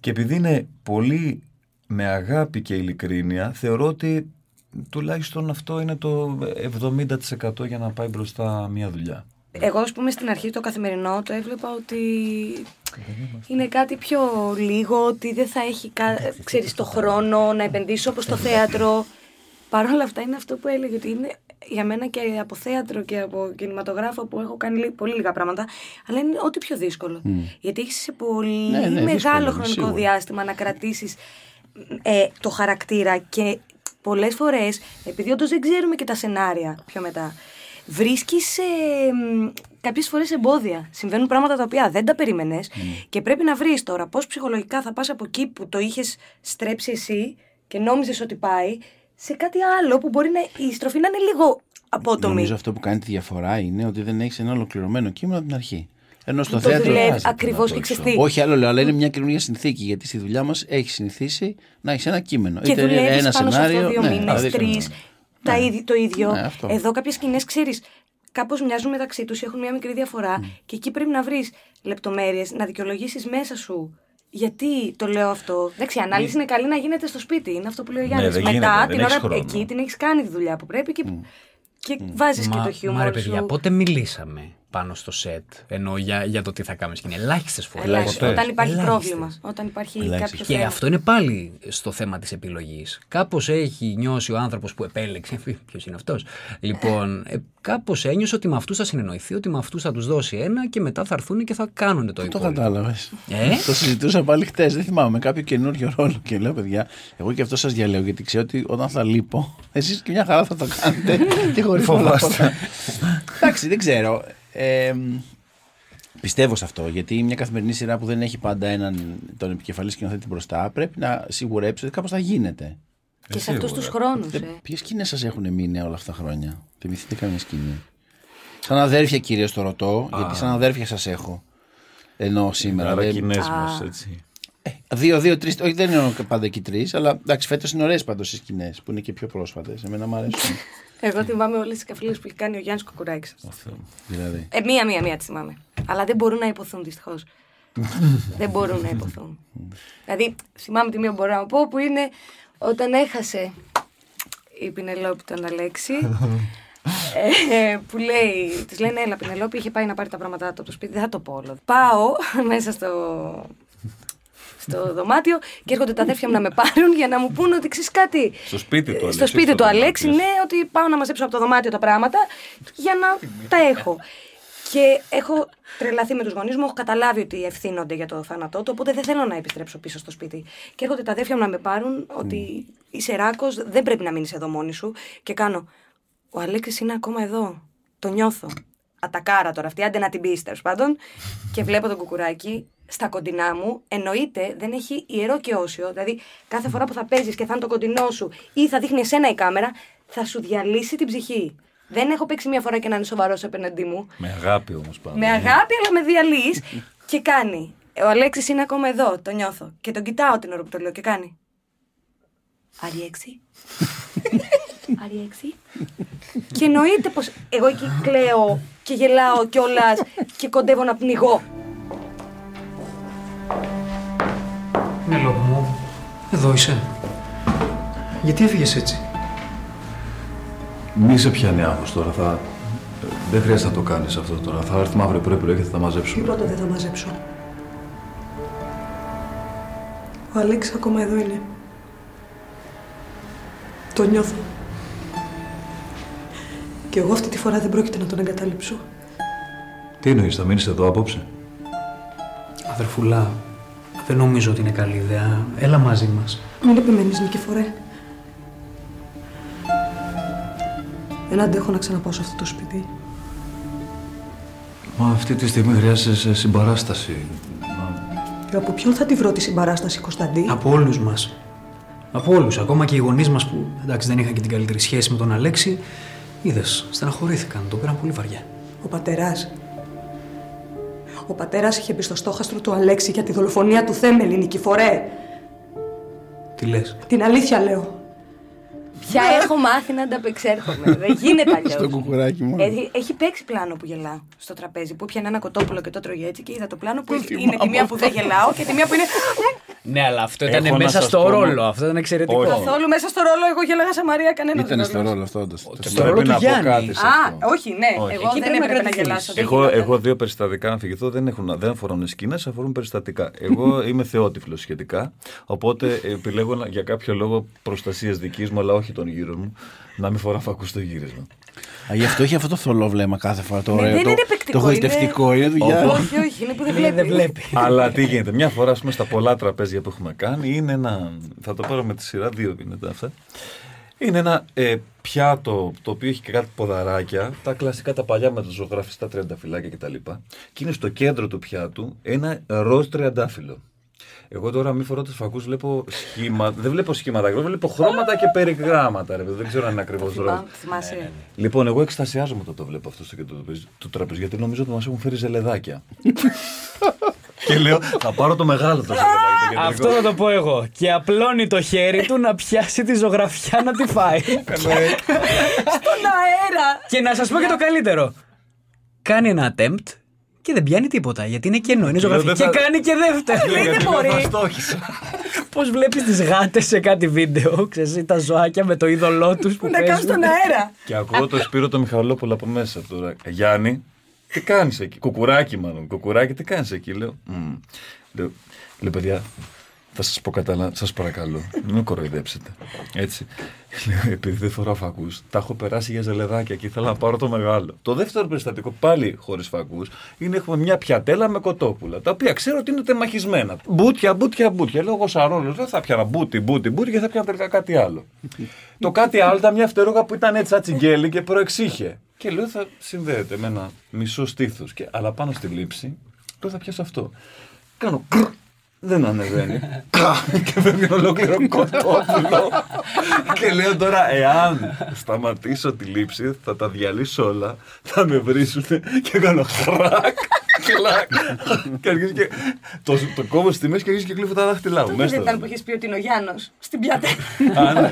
Και επειδή είναι πολύ με αγάπη και ειλικρίνεια, θεωρώ ότι τουλάχιστον αυτό είναι το 70% για να πάει μπροστά μια δουλειά.
Εγώ, ας πούμε, στην αρχή το καθημερινό το έβλεπα ότι είναι κάτι πιο λίγο, ότι δεν θα έχει, κα... ξέρεις, το χρόνο να επενδύσω όπως στο θέατρο. Παρ' όλα αυτά είναι αυτό που έλεγε, ότι είναι για μένα και από θέατρο και από κινηματογράφο που έχω κάνει λι- πολύ λίγα πράγματα, αλλά είναι ό,τι πιο δύσκολο. Γιατί έχεις σε πολύ
Ναι, ναι, δύσκολο
μεγάλο
είναι,
χρονικό
σίγουρα.
διάστημα να κρατήσεις ε, το χαρακτήρα και πολλές φορές, επειδή όντως δεν ξέρουμε και τα σενάρια πιο μετά, βρίσκεις ε, μ, κάποιες φορές εμπόδια. Συμβαίνουν πράγματα τα οποία δεν τα περίμενες και πρέπει να βρεις τώρα πώς ψυχολογικά θα πας από εκεί που το είχες στρέψει εσύ και νόμιζες ότι πάει σε κάτι άλλο που μπορεί να, η στροφή να είναι λίγο απότομη.
Νομίζω αυτό που κάνει τη διαφορά είναι ότι δεν έχεις ένα ολοκληρωμένο κείμενο από την αρχή. Ενώ στο
το
θέατρο.
δουλεύεις
χρειάζεται
ακριβώς
να
και
το
ξέρεις
έξω.
τι.
Όχι άλλο λέω, αλλά είναι μια καινούργια συνθήκη. Γιατί στη δουλειά μας έχεις συνηθίσει να έχεις ένα κείμενο.
Και
Είτε είναι
δουλεύεις
ένα
πάνω
σενάριο.
σε αυτό δύο
ναι,
μήνες,
δηλαδή,
τρεις. Τα
Ναι.
ίδι- το ίδιο.
Ναι, αυτό.
Εδώ κάποιες σκηνές, ξέρεις, κάπως μοιάζουν μεταξύ τους, έχουν μια μικρή διαφορά και εκεί πρέπει να βρεις λεπτομέρειες, να δικαιολογήσεις μέσα σου. Γιατί το λέω αυτό. Εντάξει, η ανάλυση είναι καλή να γίνεται στο σπίτι. Είναι αυτό που λέει ο Γιάννης.
Ναι, δεν
Μετά
γίνεται, δεν
την
έχεις
ώρα
χρόνο.
εκεί την έχεις κάνει τη δουλειά που πρέπει και, και βάζεις και το χιούμορ
Μα ρε παιδιά,
σου.
πότε μιλήσαμε; Πάνω στο σετ. Ενώ για, για το τι θα κάνουμε σκηνή. Ελάχιστες φορές.
Ελάχιστα. Όταν υπάρχει
Ελάχιστες.
πρόβλημα. Όταν υπάρχει
Ελάχιστες.
κάποιος
Και
θέμα.
αυτό είναι πάλι στο θέμα της επιλογής. Κάπως έχει νιώσει ο άνθρωπος που επέλεξε. Ποιος είναι αυτός. Λοιπόν, ε, κάπως ένιωσε ότι με αυτούς θα συνεννοηθεί, ότι με αυτούς θα τους δώσει ένα και μετά θα έρθουν και θα κάνουν το
Το
υπόλοιπο.
κατάλαβε.
Ε;
το συζητούσα πάλι χτες. Δεν θυμάμαι με κάποιο καινούριο ρόλο. Και λέω, παιδιά, εγώ και αυτό σας διαλέω γιατί ξέρω ότι όταν θα λείπω, εσείς και μια χαρά θα το κάνετε. και χωρίς πολλά αυτά. Εντάξει, δεν ξέρω. Ε, πιστεύω σε αυτό. Γιατί μια καθημερινή σειρά που δεν έχει πάντα έναν τον επικεφαλής σκηνοθέτη μπροστά πρέπει να σιγουρέψει ότι κάπως θα γίνεται.
Και σε αυτούς τους χρόνους. Ε.
Ποιες σκηνές σας έχουν μείνει όλα αυτά τα χρόνια, Θυμηθείτε καμία σκηνή; Σαν αδέρφια κυρίως το ρωτώ, γιατί σαν αδέρφια σας έχω. Ενώ σήμερα.
Άρα
δεν-
κοινές μας, έτσι.
Δύο, δύο, τρεις. Όχι, δεν είναι πάντα εκεί τρεις, αλλά εντάξει, φέτος είναι ωραίες πάντως οι σκηνές που είναι και πιο πρόσφατες. Εμένα μου αρέσουν.
Εγώ θυμάμαι όλες τις καφλίε που έχει κάνει ο Γιάννης Κουκουράκης.
Ο Θεός μου.
δηλαδή.
Ε, μία, μία, μία τι θυμάμαι. Αλλά δεν μπορούν να υποθούν δυστυχώς. δεν μπορούν να υποθούν. δηλαδή, θυμάμαι τη μία που μπορώ να πω που είναι όταν έχασε η Πινελόπη τον Αλέξη. ε, που λέει, της λένε Έλα, Πινελόπη είχε πάει να πάρει τα πράγματά του από το σπίτι. Δεν θα το πω όλο. Πάω μέσα στο, στο δωμάτιο και έρχονται τα αδέρφια μου να με πάρουν για να μου πούνε ότι ξέρεις κάτι.
Στο σπίτι του
Ε,
Αλέξη,
Στο σπίτι
στο
του
δωμάτιο.
Αλέξη, ναι, ότι πάω να μαζέψω από το δωμάτιο τα πράγματα για να τα έχω. Και έχω τρελαθεί με τους γονείς μου, έχω καταλάβει ότι ευθύνονται για το θάνατό του, οπότε δεν θέλω να επιστρέψω πίσω στο σπίτι. Και έρχονται τα αδέρφια μου να με πάρουν ότι είσαι ράκος, δεν πρέπει να μείνεις εδώ μόνη σου. Και κάνω. Ο Αλέξης είναι ακόμα εδώ. Το νιώθω. Ατακάρα τώρα αυτή, άντε να την πεις τέλος πάντων. και βλέπω τον κουκουράκι στα κοντινά μου. Εννοείται δεν έχει ιερό και όσιο. Δηλαδή, κάθε φορά που θα παίζεις και θα είναι το κοντινό σου ή θα δείχνει εσένα η κάμερα, θα σου διαλύσει την ψυχή. Δεν έχω παίξει μία φορά και να είναι σοβαρός απέναντί μου.
Με αγάπη όμως πάντα.
Με αγάπη, αλλά με διαλύεις. και κάνει. Ο Αλέξης είναι ακόμα εδώ, το νιώθω. Και τον κοιτάω την ώρα που το λέω και κάνει. Αριέξι. Αριέξι. και εννοείται πως εγώ εκεί κλαίω και γελάω κιόλας και κοντεύω να πνιγώ.
Εδώ είσαι. Γιατί έφυγες έτσι;
Μη σε πιάνει άγχος τώρα. Θα... Δεν χρειάζεται να το κάνεις αυτό τώρα. Θα έρθουμε αύριο πρωί-πρωί και θα τα μαζέψουμε.
Τίποτα δεν θα μαζέψω. Ο Αλέξης ακόμα εδώ είναι. Το νιώθω. Και εγώ αυτή τη φορά δεν πρόκειται να τον εγκαταλείψω.
Τι εννοείς, θα μείνεις εδώ απόψε;
Αδερφουλά, δεν νομίζω ότι είναι καλή ιδέα. Έλα μαζί μας.
Μην επιμένεις, Νικηφορέ. Δεν αντέχω να ξαναπάω σε αυτό το σπίτι.
Μα αυτή τη στιγμή χρειάζεσαι συμπαράσταση. Μα...
Και από ποιον θα τη βρω τη συμπαράσταση, Κωνσταντή;
Από όλους μας. Από όλους. Ακόμα και οι γονείς μας που εντάξει δεν είχαν και την καλύτερη σχέση με τον Αλέξη. Είδες, στεναχωρήθηκαν. Το πήραν πολύ βαριά.
Ο πατέρας; Ο πατέρας είχε μπει στο στόχαστρο του Αλέξη για τη δολοφονία του Θέμελη, Νικηφορέ.
Τι λες;
Την αλήθεια λέω.
Πια έχω μάθει να ανταπεξέρχομαι. Δεν γίνεται αλλιώς.
Στο κουκουράκι μου.
Έχει, έχει παίξει πλάνο που γελάω στο τραπέζι. Που πιανε ένα κοτόπουλο και το τρώγε έτσι και είδα το πλάνο που είναι τη μία που δεν γελάω και τη μία που είναι.
Ναι, αλλά αυτό
Έχω
ήταν
να
μέσα
σας
στο
πω,
ρόλο. Αυτό ήταν εξαιρετικό.
Όχι.
Καθόλου μέσα στο ρόλο, εγώ γέλαγα σαν Μαρία κανένας
Ήταν στο ρόλο αυτό, όντω.
Στο ρόλο του
να πω
Γιάννη.
κάτι σε
Α,
αυτό.
όχι, ναι.
Όχι.
Εγώ
Εκεί
δεν
πρέπει να
έπρεπε να
κρατηθείς.
γελάσω. δεν
Εγώ
γινόταν.
έχω δύο περιστατικά να φυγηθώ. Δεν, έχουν, δεν αφορούν σκηνέ, αφορούν περιστατικά. Εγώ είμαι θεότυφλος σχετικά. Οπότε επιλέγω να- για κάποιο λόγο προστασίας δικής μου, αλλά όχι των γύρω μου, να μην φοράω φακούς στο γύρισμα.
Α, γι' αυτό έχει αυτό το θολό βλέμμα κάθε φορά. Το
Ναι,
ωραίο.
δεν
το,
είναι παικτικό,
Το γοητευτικό είναι δουλειά.
Όχι, όχι, είναι που δεν βλέπει.
Δεν βλέπεις.
αλλά τι γίνεται, μια φορά ας πούμε, στα πολλά τραπέζια που έχουμε κάνει, είναι ένα. Θα το πάρω με τη σειρά, δύο είναι τα αυτά. Είναι ένα ε, πιάτο το οποίο έχει και κάτι ποδαράκια, τα κλασικά τα παλιά με τα ζωγραφιστά τριανταφυλάκια κτλ. Και είναι στο κέντρο του πιάτου ένα ροζ τριαντάφυλλο. Εγώ τώρα μη φορώ τους φακούς, βλέπω σχήματα. Δεν βλέπω σχήματα, εγώ βλέπω χρώματα και περιγράμματα. Ρε, παιδί. δεν ξέρω αν είναι ακριβώς ροζ.
Θυμά- Θυμάσαι.
Λοιπόν, εγώ εκστασιάζομαι όταν το βλέπω αυτό στο κέντρο του τραπεζι- του τραπεζιού, γιατί νομίζω ότι μας έχουν φέρει ζελεδάκια. και λέω, θα πάρω το μεγάλο το ζελεδάκι. το κεντρικό.
Αυτό θα το πω εγώ. Και απλώνει το χέρι του να πιάσει τη ζωγραφιά να τη φάει.
Στον αέρα!
και να σας πω και το καλύτερο. Κάνει ένα attempt και δεν πιάνει τίποτα. Γιατί είναι κενό, είναι ζωγραφιά.
δεν
Και
θα-
κάνει και δεύτερο.
Λέει,
δεν
γιατί
μπορεί.
δεν θα στόχισα.
Πώς βλέπεις τις γάτες σε κάτι βίντεο. Ξέρεις, τα ζωάκια με το είδωλό τους που
Να κάνω
παίζουν;
στον αέρα.
και ακούω το Σπύρο το Μιχαλόπουλο από μέσα τώρα. Γιάννη, τι κάνεις εκεί; Κουκουράκι, μάλλον. Κουκουράκι, τι κάνεις εκεί. Λέω, «Μμ». λέω, λέω, παιδιά, θα σας πω κατά σας παρακαλώ, μην με κοροϊδέψετε. Έτσι. Λέω, επειδή δεν φοράω φακούς, τα έχω περάσει για ζελεδάκια και ήθελα να πάρω το μεγάλο. Το δεύτερο περιστατικό, πάλι χωρίς φακούς, είναι έχουμε μια πιατέλα με κοτόπουλα, τα οποία ξέρω ότι είναι τεμαχισμένα. Μπούτια, μπούτια, μπούτια. Λέω εγώ σαρόλος, δεν θα πιάνα μπούτι, μπούτι, μπούτι και θα πιάνα τελικά κάτι άλλο. το κάτι άλλο ήταν μια φτερούγα που ήταν έτσι ατσιγκέλη και προεξήχε. Και λέω θα συνδέεται με ένα μισό στήθος. Αλλά πάνω στη λήψη, λέω θα πιάσω αυτό. Κάνω κρ, δεν ανεβαίνει. και φεύγει ολόκληρο κοτόπουλο. και λέω τώρα, εάν σταματήσω τη λήψη, θα τα διαλύσω όλα, θα με βρίσουν και κάνω χρακ. κλακ. και αρχίζει και. Το, το κόβω στη μέση και αρχίζει και κλείφω τα δάχτυλά μου.
Τότε
μέσα
δεν
στο-
ήταν που είχες πει ότι είναι ο Γιάννος στην πιατέλα.
Α, ναι.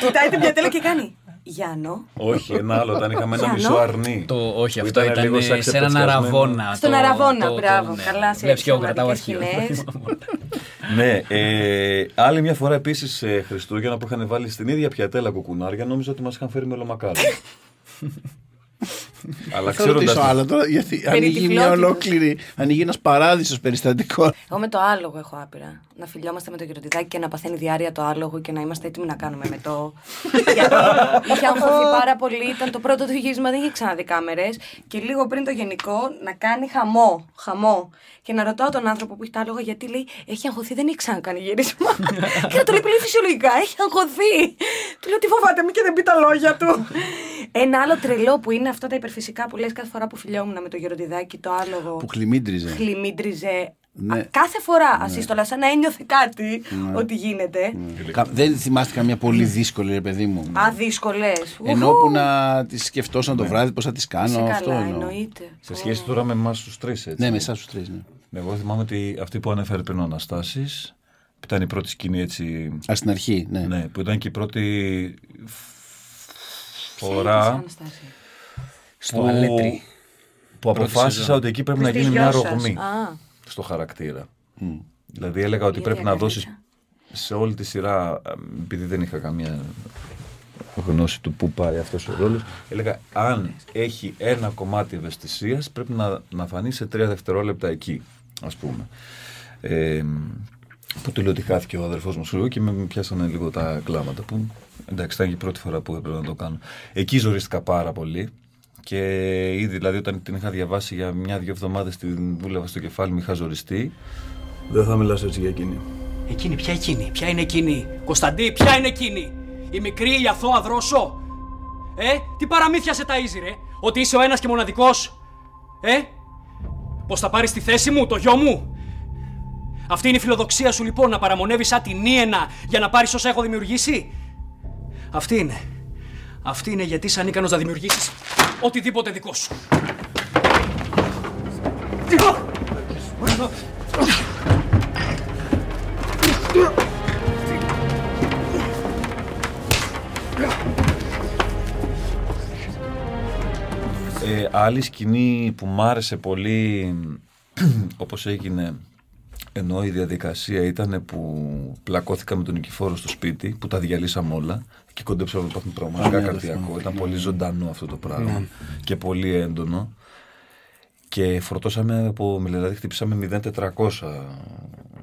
Κοιτάει την πιατέλα και κάνει. Γιάννο.
Όχι, ένα άλλο, όταν είχαμε ένα
Γιάννο.
μισό αρνί.
Το, όχι,
Που
αυτό
ήταν
ήταν,
λίγο σαν
σε έναν
ξεπεσκασμένο.
αραβόνα.
Στον
το-
Αραβόνα,
το- το-
μπράβο.
ναι.
Καλά, σε
Βλέπεις και εγώ κρατάω
εξωματικές
αρχείο.
σκηνές.
Ναι, ε, άλλη μια φορά επίσης ε, Χριστούγεννα που είχαν βάλει στην ίδια πιατέλα κουκουνάρια, νόμιζα ότι μας είχαν φέρει μελομακάρι. Αλλά
Θα ρωτήσω
ξέροντα.
άλλο τώρα, γιατί ανοίγει μια
τυφλότητας.
ολόκληρη, ανοίγει ένας παράδεισος περιστατικών.
Εγώ με το άλογο έχω άπειρα. Να φιλιόμαστε με το γεροντιδάκι και να παθαίνει διάρκεια το άλογο και να είμαστε έτοιμοι να κάνουμε με το. Γιατί είχε αγχωθεί πάρα πολύ. Ήταν το πρώτο του γύρισμα, δεν είχε ξαναδεί κάμερες. Και λίγο πριν το γενικό να κάνει χαμό. Χαμό. Και να ρωτάω τον άνθρωπο που έχει τα άλογα γιατί λέει Έχει αγχωθεί, δεν έχει ξανακάνει γύρισμα. και να το λέει πολύ φυσιολογικά. Έχει αγχωθεί. Του λέω Τι φοβάται, μη και δεν πει τα λόγια του. Ένα άλλο τρελό που είναι αυτά τα υπερφυσικά που λες κάθε φορά που φιλιόμουν με το γεροντιδάκι, το άλογο
Που χλιμίντριζε.
χλιμίντριζε
Ναι.
α, κάθε φορά ασύστολα, σαν να ένιωθε κάτι ότι γίνεται.
Κα- Δεν θυμάστε καμιά πολύ δύσκολη, ρε παιδί μου.
Α, δύσκολες.
Ενώ που να τη σκεφτόσαν το βράδυ πώς θα τις κάνω. Αυτό
καλά,
εννοώ.
εννοείται.
Σε σχέση τώρα με εμάς τους τρεις, έτσι.
Ναι, με εσάς τους τρεις. Ναι.
Εγώ θυμάμαι ότι αυτή που ανέφερε πριν ο Αναστάσης, που ήταν η πρώτη σκηνή έτσι.
Α, στην αρχή, ναι.
Ναι, που ήταν και η πρώτη
Ποια είναι
φορά
η Αναστάσης;
Στο
που,
αλέτρι.
που
Πρώτη
αποφάσισα
σεζόν.
ότι εκεί πρέπει να
Στη
γίνει
γιο
μια
σας.
ρογμή
Α,
στο χαρακτήρα. Δηλαδή έλεγα ότι
Η
πρέπει
ίδια
να δώσεις
καρδίτσα.
σε όλη τη σειρά, ε, επειδή δεν είχα καμία γνώση του πού πάει αυτός ο ρόλος, έλεγα αν έχει ένα κομμάτι ευαισθησίας πρέπει να, να φανεί σε τρία δευτερόλεπτα εκεί, ας πούμε. Ε, που του λέω ότι χάθηκε ο αδερφός μου σου και με με πιάσανε λίγο τα κλάματα που εντάξει ήταν και η πρώτη φορά που έπρεπε να το κάνω. Εκεί ζορίστηκα πάρα πολύ και ήδη δηλαδή όταν την είχα διαβάσει για μια-δυο εβδομάδες την δούλευα στο κεφάλι μου είχα ζοριστεί. Δεν θα μιλάς έτσι για εκείνη.
Εκείνη, ποια εκείνη, ποια είναι εκείνη; Κωνσταντί, ποια είναι εκείνη; Η μικρή, η αθώα δρόσο. Ε, τι παραμύθια σε ταΐζει ρε. Ότι είσαι ο ένας και μοναδικός; Ε, πως θα πάρεις τη θέση μου, το γιο μου; Αυτή είναι η φιλοδοξία σου λοιπόν, να παραμονεύεις σαν την Ήενα για να πάρεις όσα έχω δημιουργήσει; Αυτή είναι. Αυτή είναι γιατί είσαι ανίκανος να δημιουργήσεις οτιδήποτε δικός σου.
Ε, άλλη σκηνή που μ' άρεσε πολύ όπως έγινε ενώ η διαδικασία ήταν που πλακώθηκα με τον Νικηφόρο στο σπίτι που τα διαλύσαμε όλα και κοντέψαμε να πάθουμε πραγματικά
ναι, το
καρδιακό.
θυμάμαι.
Ήταν πολύ ζωντανό αυτό το πράγμα και πολύ έντονο. Και φορτώσαμε από, δηλαδή χτυπήσαμε 0400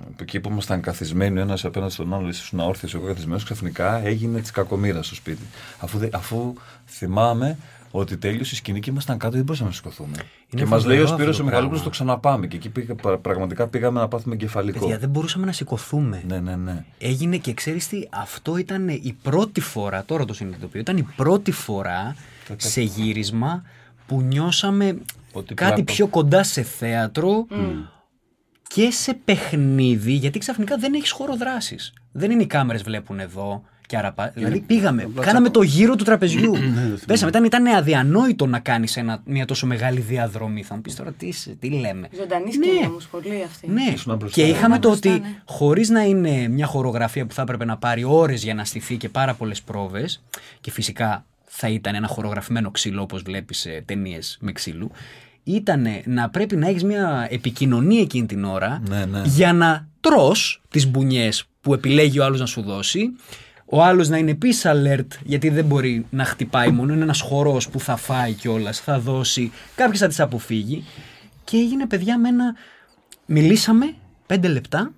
από εκεί που ήμασταν καθισμένοι ο ένας απέναντι στον άλλο, ήσουν αόρθιος, εγώ καθισμένος, ξαφνικά έγινε της κακομοίρας στο σπίτι. Αφού, δε- αφού θυμάμαι ότι τέλειωσε η σκηνή και ήμασταν κάτω, δεν μπορούσαμε να σηκωθούμε. και μας λέει ο
φοβερό
Σπύρος
αυτό
ο
το
Μεγαλόπουλο
πράγμα.
το ξαναπάμε. Και εκεί πήγα, πρα- πραγματικά πήγαμε να πάθουμε κεφαλικό.
Παιδιά, δεν μπορούσαμε να σηκωθούμε.
Ναι, ναι, ναι.
Έγινε και ξέρεις τι, αυτό ήταν η πρώτη φορά, τώρα το συνειδητοποιώ, ήταν η πρώτη φορά σε γύρισμα που νιώσαμε
Ότι
κάτι
πλάκο.
πιο κοντά σε θέατρο και σε παιχνίδι, γιατί ξαφνικά δεν έχεις χώρο δράσης. Δεν είναι οι κάμερες βλέπουν εδώ και άρα πά- Δηλαδή πήγαμε, κάναμε το γύρο του τραπεζιού. Πέσαμε, ήταν, ήταν αδιανόητο να κάνεις ένα, μια τόσο μεγάλη διαδρομή. Θα μου πεις τώρα τι, είσαι, τι λέμε.
Ζωντανής σκηνή όμως, πολύ αυτή.
Ναι,
Ήσουν μπροστά.
και είχαμε το
μπροστά,
ότι
ναι.
χωρίς να είναι μια χορογραφία που θα έπρεπε να πάρει ώρες για να στηθεί και πάρα πολλές πρόβες, και φυσικά θα ήταν ένα χορογραφημένο ξύλο όπως βλέπεις σε ταινίες με ξύλου, ήταν να πρέπει να έχεις μια επικοινωνία εκείνη την ώρα
Ναι, ναι.
για να τρώ τις μπουνιές που επιλέγει ο άλλος να σου δώσει. Ο άλλος να είναι επίση alert, γιατί δεν μπορεί να χτυπάει μόνο. Είναι ένας χορός που θα φάει κιόλας, θα δώσει. Κάποιο θα τις αποφύγει. Και έγινε παιδιά με ένα. Μιλήσαμε πέντε λεπτά.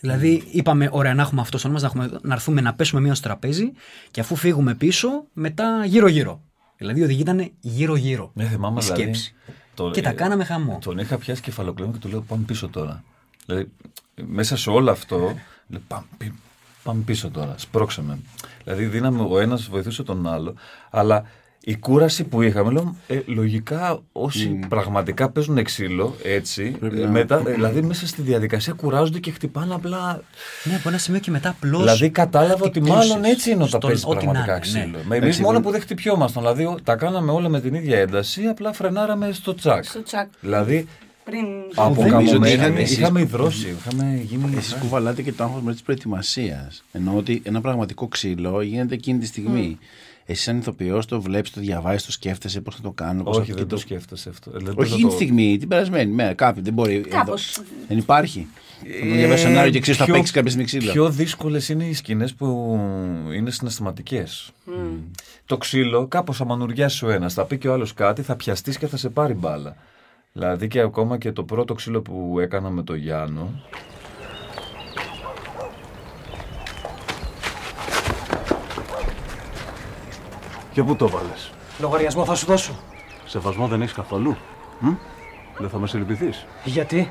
Δηλαδή, είπαμε: Ωραία, να έχουμε αυτό στο νου μας, να, να έρθουμε να πέσουμε μία στο τραπέζι και αφού φύγουμε πίσω, μετά γύρω-γύρω. Δηλαδή, η οδηγία ήταν γύρω-γύρω.
Ναι, θυμάμαι
η
δηλαδή.
σκέψη.
το-
Και τα
ε,
κάναμε χαμό.
Τον είχα πιάσει κεφαλοκλέμμα και του λέω πάμε πίσω τώρα. Δηλαδή, μέσα σε όλο αυτό, λέω πάμε, πι- πάμε πίσω τώρα, σπρώξε με. Δηλαδή, δίναμε ο ένας βοηθούσε τον άλλο, αλλά η κούραση που είχαμε, λέω, ε, λογικά όσοι πραγματικά παίζουν ξύλο, έτσι,
Πρέπει
ε,
να-
μετά, ε, δηλαδή μέσα στη διαδικασία κουράζονται και χτυπάνε απλά.
Ναι, από ένα σημείο και μετά απλώς.
Δηλαδή κατάλαβα ότι μάλλον έτσι είναι όταν παίζει
ό,τι να
πραγματικά
είναι,
ξύλο.
ναι.
Μα εμεί
Εντάξει,
μόνο
εγώ-
που δεν χτυπιόμασταν. Δηλαδή ο- τα κάναμε όλα με την ίδια ένταση, απλά φρενάραμε στο τσακ.
Στο τσακ.
Δηλαδή
Πριν.
από
νομίζω ότι
καμωμένοι
είχατε εσείς-
είχαμε υδρώσει. Είχαμε γίνει.
Εσείς κουβαλάτε και το άγχος με της προετοιμασίας. Ενώ ότι ένα πραγματικό ξύλο γίνεται εκείνη τη στιγμή. Εσύ, σαν ηθοποιός, το βλέπεις, το διαβάζεις, το σκέφτεσαι πώς θα το κάνω. Πώς
Όχι,
θα...
δεν
και
το σκέφτεσαι αυτό. Δηλαδή, δεν
Όχι
θα
εκείνη
το-
τη στιγμή, την περασμένη μέρα. Κάποιο δεν μπορεί.
Κάπως.
εδώ. Δεν υπάρχει. Θα το διαβάσει
Ε,
σενάριο και ξέρεις θα
πιο-
παίξει κάποια στιγμή ξύλο.
Πιο δύσκολες είναι οι σκηνές που είναι συναισθηματικές. Το ξύλο, κάπως θα μανουριάσει ο ένας, θα πει και ο άλλος κάτι, θα πιαστείς και θα σε πάρει μπάλα. Δηλαδή και ακόμα και το πρώτο ξύλο που έκανα με το Γιάννο.
Και πού το βάλες;
Λογαριασμό θα σου δώσω.
Σεβασμό δεν έχεις καθόλου; Μ; Δεν θα με συλληπιθείς;
Γιατί;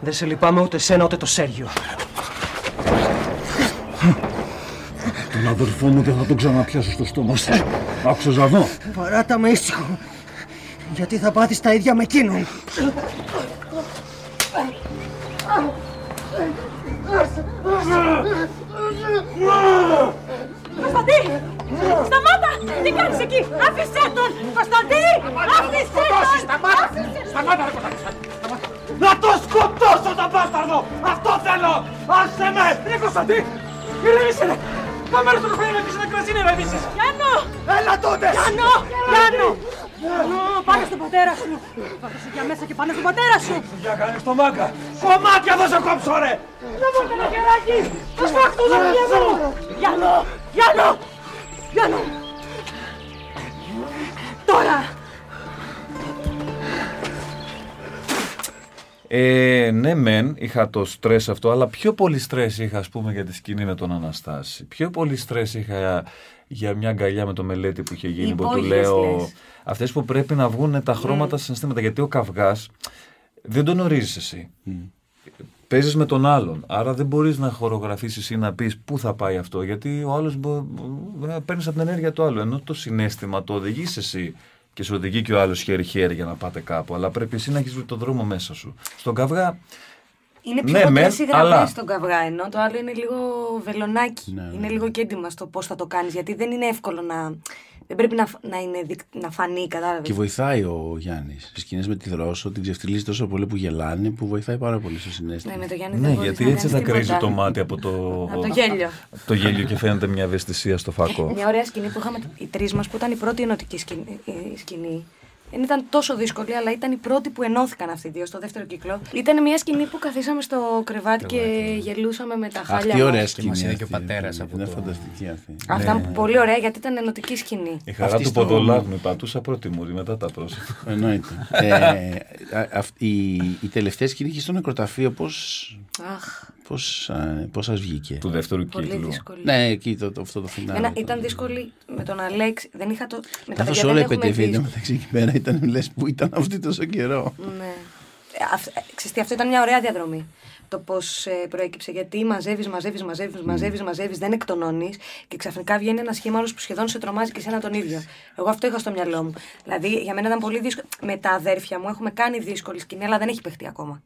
Δεν σε λυπάμαι ούτε σένα ούτε το Σέργιο.
Τον αδερφό μου δεν θα τον ξαναπιάσω στο στόμα σου. Άκουσες να δω.
Παράτα με ήσυχο. Γιατί θα πάθεις τα ίδια με εκείνον.
Κωνσταντή! Σταμάτα! Τι κάνεις εκεί! Άφησέ τον! Κωνσταντή! Άφησέ τον!
Σταμάτα! Σταμάτα, ρε Κωνσταντή! σταμάτα. Να το σκοτώσω τον μπάσταρδο! Αυτό θέλω! Άσε με! Ρε Κωνσταντή! Ηρέμησε ρε! Κάμερα στο καφέ να πεις ένα κρασί να ηρεμήσεις!
Γιάννο!
Έλα τότε!
Γιάννο! Γιάννο! Γιάννο! Πάνε στον πατέρα σου! Πάρε σου για μέσα και πάνε στον πατέρα σου!
Για κάνεις το μάγκα! Κομμάτια θα σε κόψω ρε!
Να μου ένα κεράκι! Θα σφαχτούν τα παιδιά μου! Γιάννο! Γιάννο! Γιάννο! Τώρα!
Ε, ναι, μεν είχα το στρες αυτό, αλλά πιο πολύ στρες είχα, ας πούμε, για τη σκηνή με τον Αναστάση. Πιο πολύ στρες είχα για μια αγκαλιά με το μελέτη που είχε γίνει.
Οι
που του
υπόγειες
λέω.
λες.
Αυτές που πρέπει να βγουν τα χρώματα στα συναισθήματα. Γιατί ο καυγάς δεν τον ορίζεις εσύ. Παίζεις με τον άλλον. Άρα δεν μπορείς να χορογραφήσεις ή να πεις πού θα πάει αυτό. Γιατί ο άλλος παίρνεις από την ενέργεια του άλλου. Ενώ το συνέστημα το οδηγείς εσύ και σε οδηγεί και ο άλλος χέρι-χέρι για να πάτε κάπου. Αλλά πρέπει εσύ να έχεις βρει το δρόμο μέσα σου. Στον καυγά
Είναι πιο
Ναι,
κοντρέ
μεν,
οι γραμμές
αλλά-
στον καυγά, ενώ το άλλο είναι λίγο βελονάκι.
Ναι, ναι,
είναι
ναι.
λίγο κέντημα στο πώς θα το κάνεις. Γιατί δεν είναι εύκολο να. Δεν πρέπει να, φ- να, είναι, δικ- να φανεί, κατάλαβες.
Και βοηθάει ο Γιάννης. Στις σκηνές με τη δρόσο την ξεφτυλίζει τόσο πολύ που γελάνε που βοηθάει πάρα πολύ στο συνέστημα.
Ναι, με το Γιάννη
Ναι,
δεν μπορείς
γιατί
να
έτσι θα
κάνεις
κρίζει
τίποτα.
το μάτι από το,
Από το γέλιο.
το γέλιο και φαίνεται μια ευαισθησία στο φακό.
Μια ωραία σκηνή που είχαμε οι τρεις μας που ήταν η πρώτη ενωτική σκηνή. η σκηνή. Δεν ήταν τόσο δύσκολη, αλλά ήταν η πρώτη που ενώθηκαν αυτοί οι δύο στο δεύτερο κύκλο. Ήταν μια σκηνή που καθίσαμε στο κρεβάτι και γελούσαμε με τα χάλια.
Αυτή η ωραία
μας.
σκηνή.
μας είδε
αυτή,
και ο πατέρας
αυτή.
από
Είναι
το-
φανταστική αυτή.
Αυτά ήταν πολύ ωραία γιατί ήταν ενωτική σκηνή.
Η χαρά
Αυτή
του
στο-
ποδολάγνου πατούσα πρώτη μου, μετά τα πρόσωπα.
Εννοείται. ε, α- αυτή- η, η τελευταία σκηνή είχε στο νεκροταφείο πώ
Αχ,
πώς, α, πώς σας βγήκε;
του δεύτερου
πολύ
κύκλου.
δύσκολη.
Ναι, εκεί το, το, αυτό το φινάλε.
Εμένα ήταν δύσκολη με τον Αλέξη. Δεν είχα το. Με τα
Καθώς
παιδιά
όλα
δεν έχουμε
επετεύχει
δει.
μεταξύ εκεί πέρα ήταν λες που ήταν αυτή τόσο καιρό.
Ναι. Ε, αυ- ε, ξέρεις τι, αυτό ήταν μια ωραία διαδρομή. Το πώς προέκυψε. Γιατί μαζεύεις, μαζεύεις, μαζεύεις, μαζεύεις, μαζεύεις, δεν εκτονώνεις και ξαφνικά βγαίνει ένας σχήμα άλλος που σχεδόν σε τρομάζει και εσένα τον ίδιο. Εγώ αυτό είχα στο μυαλό μου. Δηλαδή για μένα ήταν πολύ δύσκολο. Με τα αδέρφια μου έχουμε κάνει δύσκολη σκηνή, αλλά δεν έχει παιχτεί ακόμα.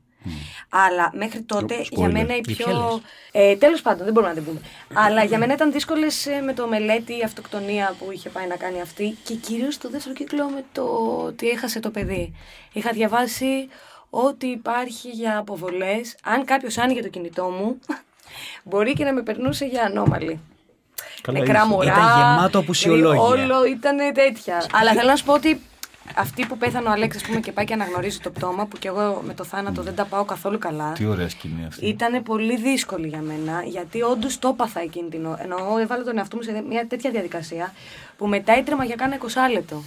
Αλλά μέχρι τότε
Spoiler.
για μένα η
Για ποια
πιο.
λες;
Ε, Τέλος πάντων, δεν μπορούμε να την πούμε. Αλλά για μένα ήταν δύσκολες με το μελέτη, η αυτοκτονία που είχε πάει να κάνει αυτή και κυρίως το δεύτερο κύκλο με το ότι έχασε το παιδί. Είχα διαβάσει ότι υπάρχει για αποβολές. Αν κάποιος άνοιγε το κινητό μου, μπορεί και να με περνούσε για ανώμαλη.
Καλά,
Νεκρά
είσαι.
μωρά.
Ήταν γεμάτο απουσιολόγια.
δηλαδή Όλο ήταν τέτοια. Αλλά θέλω να σου πω ότι αυτή που πέθανε ο Αλέξης, πούμε, και πάει και αναγνωρίζει το πτώμα, που κι εγώ με το θάνατο δεν τα πάω καθόλου καλά.
Τι ωραία σκηνή αυτή.
Ήταν πολύ δύσκολη για μένα, γιατί όντως το έπαθα εκείνη την ώρα. Ενώ έβαλα τον εαυτό μου σε μια τέτοια διαδικασία που μετά έτρεμα για κάνα 20 λεπτό.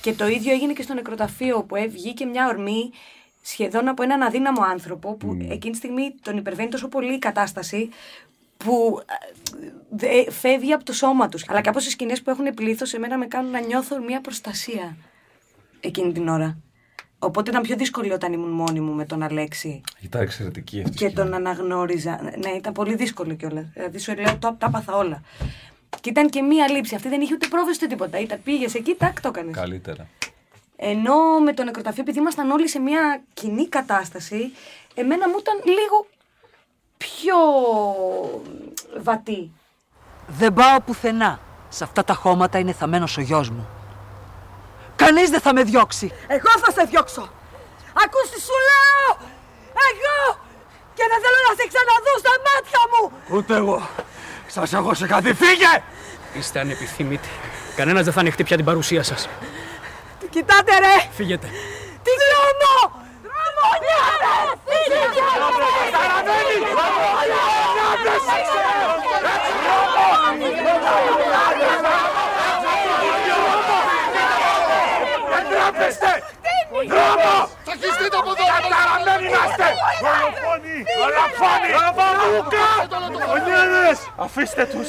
Και το ίδιο έγινε και στο νεκροταφείο που βγήκε μια ορμή σχεδόν από έναν αδύναμο άνθρωπο που εκείνη τη στιγμή τον υπερβαίνει τόσο πολύ η κατάσταση που ε, ε, φεύγει από το σώμα τους. Αλλά κάπως οι σκηνές που έχουν πλήθος εμένα με κάνουν να νιώθω μια προστασία εκείνη την ώρα. Οπότε ήταν πιο δύσκολο όταν ήμουν μόνη μου με τον Αλέξη
Ήταν εξαιρετική αυτή. η
και
σκηνή.
τον αναγνώριζα. Ναι, ήταν πολύ δύσκολο κιόλας. Δηλαδή σου λέω, το, τα έπαθα όλα. Και ήταν και μία λήψη. Αυτή δεν είχε ούτε πρόβες ούτε τίποτα. Ήταν, πήγες εκεί, τάκ, το έκανες.
Καλύτερα.
Ενώ με το νεκροταφείο, επειδή ήμασταν όλοι σε μια κοινή κατάσταση, εμένα μου ήταν λίγο πιο βατή.
Δεν πάω πουθενά. Σε αυτά τα χώματα είναι θαμένος ο γιος μου. Κανείς δεν θα με διώξει.
Εγώ θα σε διώξω. Ακούς τι σου λέω. Εγώ. Και δεν θέλω να σε ξαναδώ στα μάτια μου.
Ούτε εγώ. Σας έχω σε κάτι. Φύγε!
Είστε ανεπιθύμητοι. Κανένα δεν θα ανοιχτεί πια την παρουσία σα.
Τι κοιτάτε ρε.
Φύγετε.
Τι δρόμο. Δρόμο. Ναι ρε. Φύγε.
Δεν τράπεστε! Δρόμο! Τσακιστείτε από εδώ! Καταραμένοι είμαστε! Δολοφόνοι! Δολοφόνοι! Λούκα! Ονιέρες! Αφήστε τους!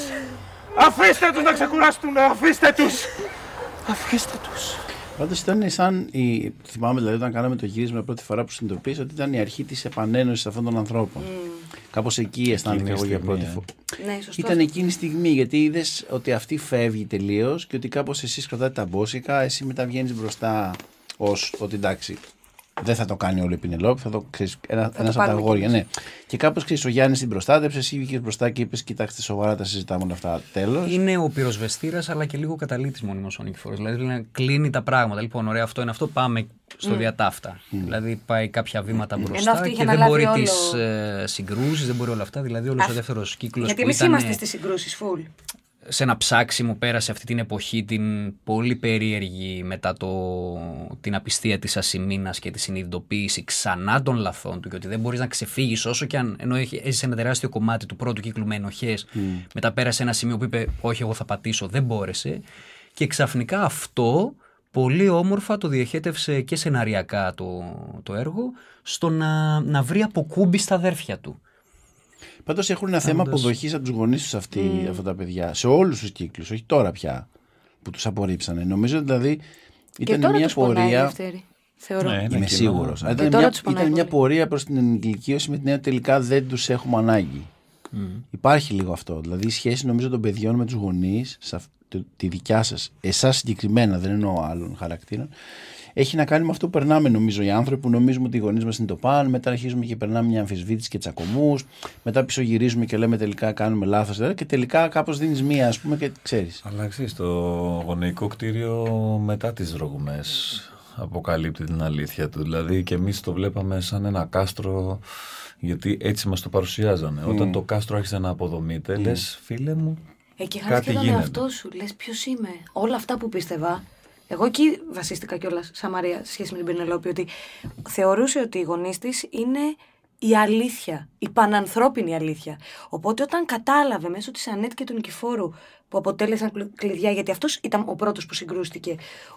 Αφήστε τους να ξεκουραστούν! Αφήστε τους! Αφήστε τους!
Πάντως ήταν σαν. Η... Θυμάμαι δηλαδή όταν κάναμε το γύρισμα πρώτη φορά που συνειδητοποίησα ότι ήταν η αρχή της επανένωσης αυτών των ανθρώπων. Mm. Κάπως εκεί αισθάνθηκα εγώ για
στιγμή,
πρώτη
ε.
φορά.
Ναι, σωστό.
Ήταν εκείνη η στιγμή γιατί είδες ότι αυτή φεύγει τελείως και ότι κάπως εσείς κρατάτε τα μπόσικα, εσύ μετά βγαίνεις μπροστά ως ότι εντάξει. Δεν θα το κάνει όλο η Πινελόπη, θα το ξέρεις. Ένα
το
ένας από τα
πάρουμε κι
αγόρια,
εμείς.
ναι. Και κάπως ξέρεις, ο Γιάννης την προστάτεψε, εσύ βγήκες μπροστά και είπες: Κοιτάξτε, σοβαρά τα συζητάμε όλα αυτά. Τέλος.
Είναι ο πυροσβεστήρας, αλλά και λίγο καταλήτης μονίμως ο Νικηφόρο. Δηλαδή να κλείνει τα πράγματα. Λοιπόν, ωραία, αυτό είναι αυτό, πάμε στο
Mm.
διατάφτα. Δηλαδή πάει κάποια βήματα
Ενώ
μπροστά
αυτή είχε
και δεν
αναλάβει
μπορεί
όλο-
τις ε, συγκρούσεις, δεν μπορεί όλα αυτά. Δηλαδή όλος ο
Αυ-
δεύτερος κύκλος
Γιατί
που
εμείς
ήταν
είμαστε στις συγκρούσεις, φουλ.
Σε ένα ψάξιμο πέρασε αυτή την εποχή την πολύ περίεργη μετά το, την απιστία της ασημίνας και τη συνειδητοποίηση ξανά των λαθών του και ότι δεν μπορείς να ξεφύγεις όσο και αν ενώ έχει- έζησε ένα τεράστιο κομμάτι του πρώτου κύκλου με ενοχές μετά πέρασε ένα σημείο που είπε όχι εγώ θα πατήσω δεν μπόρεσε και ξαφνικά αυτό πολύ όμορφα το διοχέτευσε και σεναριακά το, το έργο στο να, να βρει αποκούμπη στα αδέρφια του.
Πάντως έχουν ένα θέμα
Κάνοντας-
αποδοχής από τους γονείς τους αυτοί, αυτά τα παιδιά. Σε όλους τους κύκλους, όχι τώρα πια που τους απορρίψανε. Νομίζω δηλαδή
Και
ήταν
τώρα
μια
τους πονάει η
πορεία.
Δεύτερη. Θεωρώ.
Ναι, είναι
Είμαι
κοινό.
σίγουρος.
Ναι.
Ήταν,
τώρα
μια,
τους πονάει
ήταν μια
πολύ.
πορεία προς την ενηλικίωση με την έννοια ότι τελικά δεν τους έχουμε ανάγκη. Υπάρχει λίγο αυτό. Δηλαδή η σχέση νομίζω των παιδιών με τους γονείς, τη δικιά σας, εσάς συγκεκριμένα, δεν εννοώ άλλων χαρακτήρων, έχει να κάνει με αυτό που περνάμε νομίζω οι άνθρωποι που νομίζουμε ότι οι γονείς μας είναι το παν. Μετά αρχίζουμε και περνάμε μια αμφισβήτηση και τσακωμούς. Μετά πισωγυρίζουμε και λέμε τελικά κάνουμε λάθος. Και τελικά κάπως δίνεις μία, ας πούμε, και ξέρεις.
Αλλά ξέρεις, το γονεϊκό κτίριο μετά τις δρογμές αποκαλύπτει την αλήθεια του. Δηλαδή και εμείς το βλέπαμε σαν ένα κάστρο γιατί έτσι μας το παρουσιάζανε. Όταν το κάστρο άρχισε να αποδομείται, λες φίλε μου,
Εκεί χάνει
κάτι
και τον
γίνεται.
εαυτό σου. Λες ποιος είμαι. Όλα αυτά που πίστευα. Εγώ εκεί βασίστηκα κιόλας, σαν Μαρία, σε σχέση με την Πενελόπη, ότι θεωρούσε ότι οι γονείς της είναι η αλήθεια, η πανανθρώπινη αλήθεια. Οπότε όταν κατάλαβε μέσω της Ανέτ και του Νικηφόρου, που αποτέλεσαν κλου- κλειδιά, γιατί αυτός ήταν ο πρώτος που συγκρούστηκε,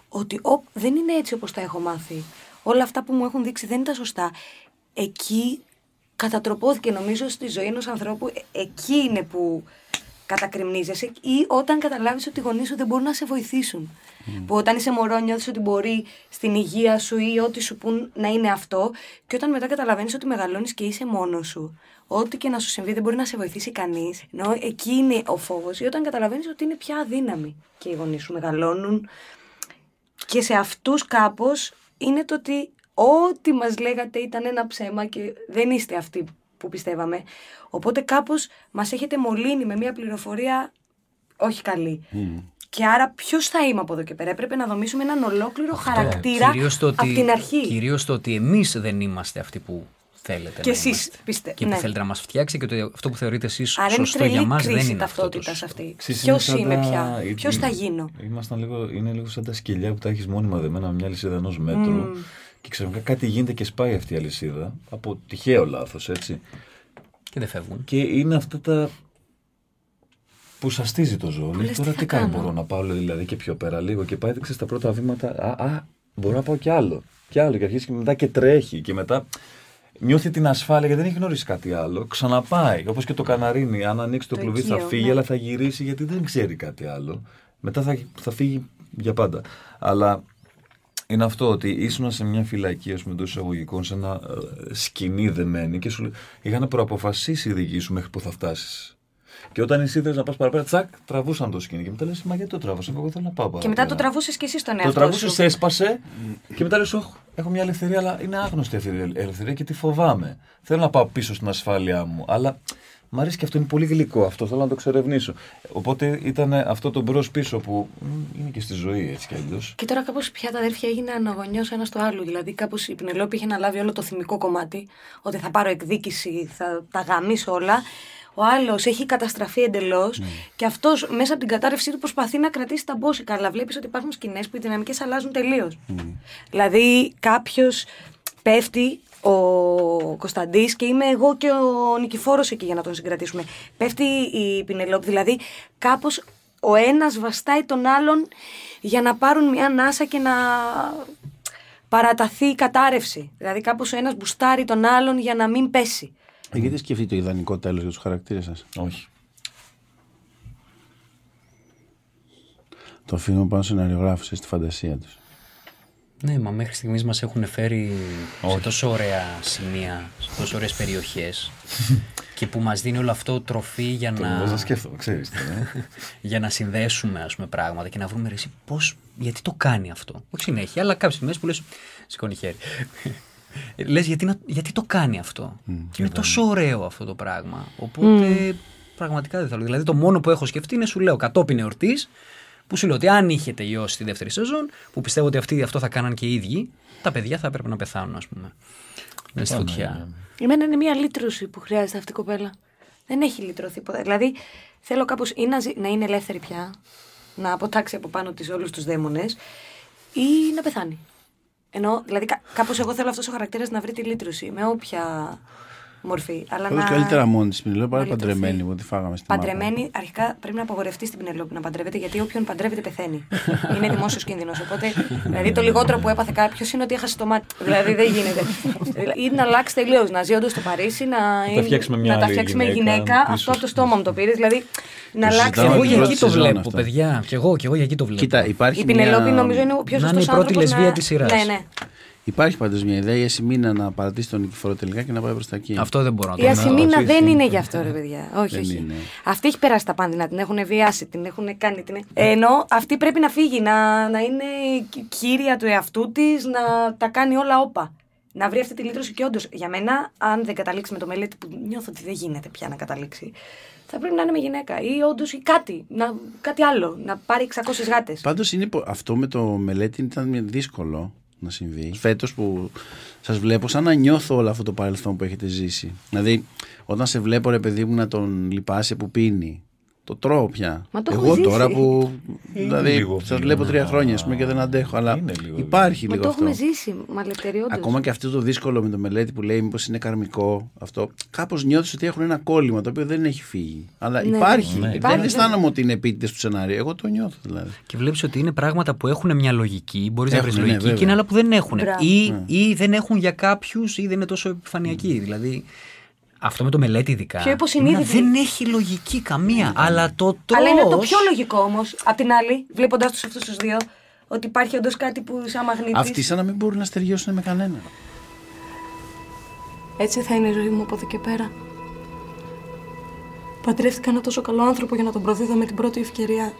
ότι «Ωπ, δεν είναι έτσι όπως τα έχω μάθει. Όλα αυτά που μου έχουν δείξει δεν ήταν σωστά. Εκεί κατατροπώθηκε νομίζω στη ζωή ενός ανθρώπου. Ε, Εκεί είναι που κατακριμνίζεσαι ή όταν καταλάβεις ότι οι γονείς σου δεν μπορούν να σε βοηθήσουν. Που όταν είσαι μωρό νιώθεις ότι μπορεί στην υγεία σου ή ό,τι σου πούν να είναι αυτό και όταν μετά καταλαβαίνεις ότι μεγαλώνεις και είσαι μόνος σου. Ό,τι και να σου συμβεί δεν μπορεί να σε βοηθήσει κανείς. Ενώ εκεί είναι ο φόβος ή όταν καταλαβαίνεις ότι είναι πια αδύναμοι και οι γονείς σου μεγαλώνουν και σε αυτούς κάπως είναι το ότι ό,τι μας λέγατε ήταν ένα ψέμα και δεν είστε αυτοί που πιστεύαμε. Οπότε κάπως μας έχετε μολύνει με μια πληροφορία όχι καλή. Και άρα ποιος θα είμαι από εδώ και πέρα; Έπρεπε να δομήσουμε έναν ολόκληρο χαρακτήρα
Κυρίως το
από
ότι,
την αρχή.
Κυρίως το ότι εμείς δεν είμαστε αυτοί που θέλετε
Και
να
εσείς
είμαστε.
πιστε-
Και που
ναι.
θέλετε να μας φτιάξει και ότι αυτό που θεωρείτε εσείς
Άρα είναι
σωστό για
τρελή
μας δεν
κρίση
είναι αυτό. το
ταυτότητα
σωστό.
αυτή.
Ξέρεις,
Ποιος
σαν
είμαι
τα-
πια,
ε,
ποιος θα γίνω;
Ήμασταν λίγο, είναι λίγο σαν τα σκυλιά που τα έχεις μόνιμα δεμένα με μια λυσίδα ενός μέτρου.
Μμμ.
Και ξαφνικά κάτι γίνεται και σπάει αυτή η αλυσίδα. Από τυχαίο λάθος, έτσι.
Και δεν φεύγουν.
Και είναι αυτά τα. που σαστίζει το ζώο. Λέει,
λες,
τώρα
τι
τι
θα
κάνει,
κάνω;
μπορώ να πάω δηλαδή και πιο πέρα λίγο. Και πάει, δείξει τα πρώτα βήματα. Α, α, μπορώ να πάω κι άλλο. Κι άλλο. Και αρχίζει και μετά και τρέχει. Και μετά νιώθει την ασφάλεια γιατί δεν έχει γνωρίσει κάτι άλλο. Ξαναπάει. Όπως και το καναρίνι. Αν ανοίξει το,
Το
κλουβί θα
οικείο,
φύγει,
ναι.
αλλά θα γυρίσει γιατί δεν ξέρει κάτι άλλο. Μετά θα, θα φύγει για πάντα. Αλλά είναι αυτό ότι ήσουν σε μια φυλακή, ας πούμε, εντός εισαγωγικών, σε ένα ε, σκηνή δεμένη και σου λέει, είχαν προαποφασίσει οι δικοί σου μέχρι που θα φτάσεις. Και όταν εσύ ήθελε να πας παραπέρα, τσακ, τραβούσαν το σκηνή. Και μετά λες, Μα γιατί το τράβωσα, εγώ θέλω να πάω παραπέρα.
Και μετά το τραβούσες και εσύ στον
Το
εαυτό
τραβούσες,
σου.
έσπασε και μετά λες, έχω μια ελευθερία, αλλά είναι άγνωστη αυτή η ελευθερία και τη φοβάμαι. Θέλω να πάω πίσω στην ασφάλειά μου, αλλά μ' αρέσει και αυτό, είναι πολύ γλυκό αυτό, θέλω να το εξερευνήσω. Οπότε ήταν αυτό το μπρος πίσω που μ, είναι και στη ζωή έτσι κι αλλιώς.
Και τώρα κάπως πια τα αδέρφια έγιναν αγωνιός ένας του άλλου. Δηλαδή, κάπως η Πινελόπη είχε αναλάβει όλο το θυμικό κομμάτι. Ότι θα πάρω εκδίκηση, θα τα γαμίσω όλα. Ο άλλος έχει καταστραφεί εντελώς και αυτός μέσα από την κατάρρευσή του προσπαθεί να κρατήσει τα μπόσικα. Αλλά βλέπεις ότι υπάρχουν σκηνές που οι δυναμικές αλλάζουν τελείως. Δηλαδή, κάποιος πέφτει ο Κωνσταντής και είμαι εγώ και ο Νικηφόρος εκεί για να τον συγκρατήσουμε. Πέφτει η Πινελόπη, δηλαδή κάπως ο ένας βαστάει τον άλλον για να πάρουν μια ανάσα και να παραταθεί η κατάρρευση. Δηλαδή κάπως ο ένας μπουστάρει τον άλλον για να μην πέσει.
Έχετε σκεφτεί το ιδανικό τέλος για τους χαρακτήρες σας;
Όχι.
Το αφήνουμε πάνω σε σεναριογράφους στη φαντασία τους.
Ναι, μα μέχρι στιγμής μας έχουν φέρει σε τόσο ωραία σημεία, σε τόσο ωραίες περιοχές και που μας δίνει όλο αυτό τροφή για
Το
να,
βάζα σκέφτομαι, ξέρεις τι, ε.
για να συνδέσουμε ας πούμε, πράγματα και να βρούμε ρε, εσύ πώς, γιατί το κάνει αυτό. Όχι συνέχεια, αλλά κάποιες στιγμές που λες, σηκώνει χέρι. λες γιατί, να- γιατί το κάνει αυτό. και είναι τόσο ωραίο αυτό το πράγμα. Οπότε πραγματικά δεν θέλω. Δηλαδή το μόνο που έχω σκεφτεί είναι σου λέω κατόπιν εορτής που σου λέω ότι αν είχε τελειώσει τη δεύτερη σεζόν, που πιστεύω ότι αυτοί αυτό θα κάναν και οι ίδιοι, τα παιδιά θα έπρεπε να πεθάνουν, ας πούμε. Με στη φωτιά.
Εμένα είναι μια λύτρωση που χρειάζεται αυτή η κοπέλα. Δεν έχει λυτρωθεί ποτέ. Δηλαδή θέλω κάπως ή να, ζει- να είναι ελεύθερη πια, να αποτάξει από πάνω της όλους τους δαίμονες ή να πεθάνει. Ενώ, δηλαδή κα, κάπως εγώ θέλω αυτός ο χαρακτήρας να βρει τη λύτρωση με όποια μορφή. Αλλά
Όλος
να...
καλύτερα μόνη της Πινελόπη παρά
να λυτρωθεί.
παντρεμένη που τη φάγαμε στη μάπα.
Παντρεμένη, αρχικά πρέπει να απαγορευτεί στην Πινελόπη να παντρεύεται, γιατί όποιον παντρεύεται πεθαίνει. είναι δημόσιος κίνδυνος. Οπότε, δηλαδή, το λιγότερο που έπαθε κάποιος είναι ότι έχασε το μάτι. δηλαδή, δεν γίνεται. Δηλαδή, ή να αλλάξει τελείως, να ζει όντως στο Παρίσι, να, είναι-
φτιάξει με μια
να τα
άλλη
φτιάξει με
γυναίκα,
γυναίκα.
πίσω
Αυτό από το
σου.
στόμα μου το πήρες. Δηλαδή, να αλλάξει.
συζητάμε
Εγώ
την
για
πρώτη
εκεί το
σεζόν
βλέπω,
αυτό.
παιδιά. Κι εγώ, κι εγώ για εκεί το βλέπω.
Κοίτα, υπάρχει
Η Πινελόπη
μια...
νομίζω είναι ο πιο
Να
σωστό
είναι η πρώτη
άνθρωπος
λεσβία
να...
της σειράς.
Ναι, ναι.
Υπάρχει πάντως μια ιδέα η Ασημίνα να παρατήσει τον Νικηφόρο τελικά και να πάει προς τα εκεί.
Αυτό δεν μπορώ να το
Η
δω.
Ασημίνα
όχι,
δεν
όχι.
είναι γι' αυτό, ρε παιδιά. Όχι,
Δεν
όχι.
είναι.
Αυτή έχει περάσει τα πάνδυνα, την έχουν βιάσει, την έχουν κάνει. Την... Ενώ αυτή πρέπει να φύγει, να, να είναι κύρια του εαυτού της, να τα κάνει όλα όπα. Να βρει αυτή τη λύτρωση και όντως, για μένα, αν δεν καταλήξει με το μελέτη που νιώθω ότι δεν γίνεται πια να καταλήξει, θα πρέπει να είναι με γυναίκα ή όντως ή κάτι, να, κάτι άλλο, να πάρει 600 γάτες.
Πάντως είναι, πο- αυτό με το μελέτη ήταν μια- δύσκολο να συμβεί. Φέτος που σας βλέπω σαν να νιώθω όλο αυτό το παρελθόν που έχετε ζήσει. Δηλαδή όταν σε βλέπω ρε παιδί μου να τον λυπάσαι που πίνει. Το τρώω πια.
Μα το έχω
Εγώ
ζήσει.
τώρα που.
Είναι
δηλαδή,
λίγο
σας
πιο,
βλέπω τρία
ναι.
χρόνια ας πούμε, και δεν αντέχω. Αλλά
Είναι λίγο,
υπάρχει
Μα
λίγο
το
αυτό.
έχουμε ζήσει, μαλετερή όντως.
Ακόμα και αυτό το δύσκολο με το μελέτη που λέει μήπως είναι καρμικό αυτό. Κάπως νιώθεις ότι έχουν ένα κόλλημα το οποίο δεν έχει φύγει. Αλλά
Ναι,
υπάρχει.
ναι.
Δεν
Υπάρχει,
αισθάνομαι ότι είναι επίτηδες του σενάριου. Εγώ το νιώθω δηλαδή.
Και βλέπεις ότι είναι πράγματα που έχουν μια λογική, μπορείς να
Έχουν,
βρει
ναι,
λογική,
βέβαια.
και είναι άλλα που δεν έχουν.
Μπράβο.
Ή,
Ναι.
ή δεν έχουν για κάποιους, ή δεν είναι τόσο επιφανειακοί. Δηλαδή, αυτό με το μελέτη ειδικά.
Πιο υποσυνείδητη.
εμένα Δεν έχει λογική καμία. Αλλά το τρως,
Αλλά είναι το πιο λογικό όμως, απ' την άλλη, βλέποντα τους αυτούς τους δύο, ότι υπάρχει όντως κάτι που σαν μαγνήτη.
Αυτοί σαν να μην μπορούν να στεριώσουν με κανένα.
Έτσι θα είναι η ζωή μου από εδώ και πέρα. Παντρεύτηκα ένα τόσο καλό άνθρωπο για να τον προδίδω με την πρώτη ευκαιρία.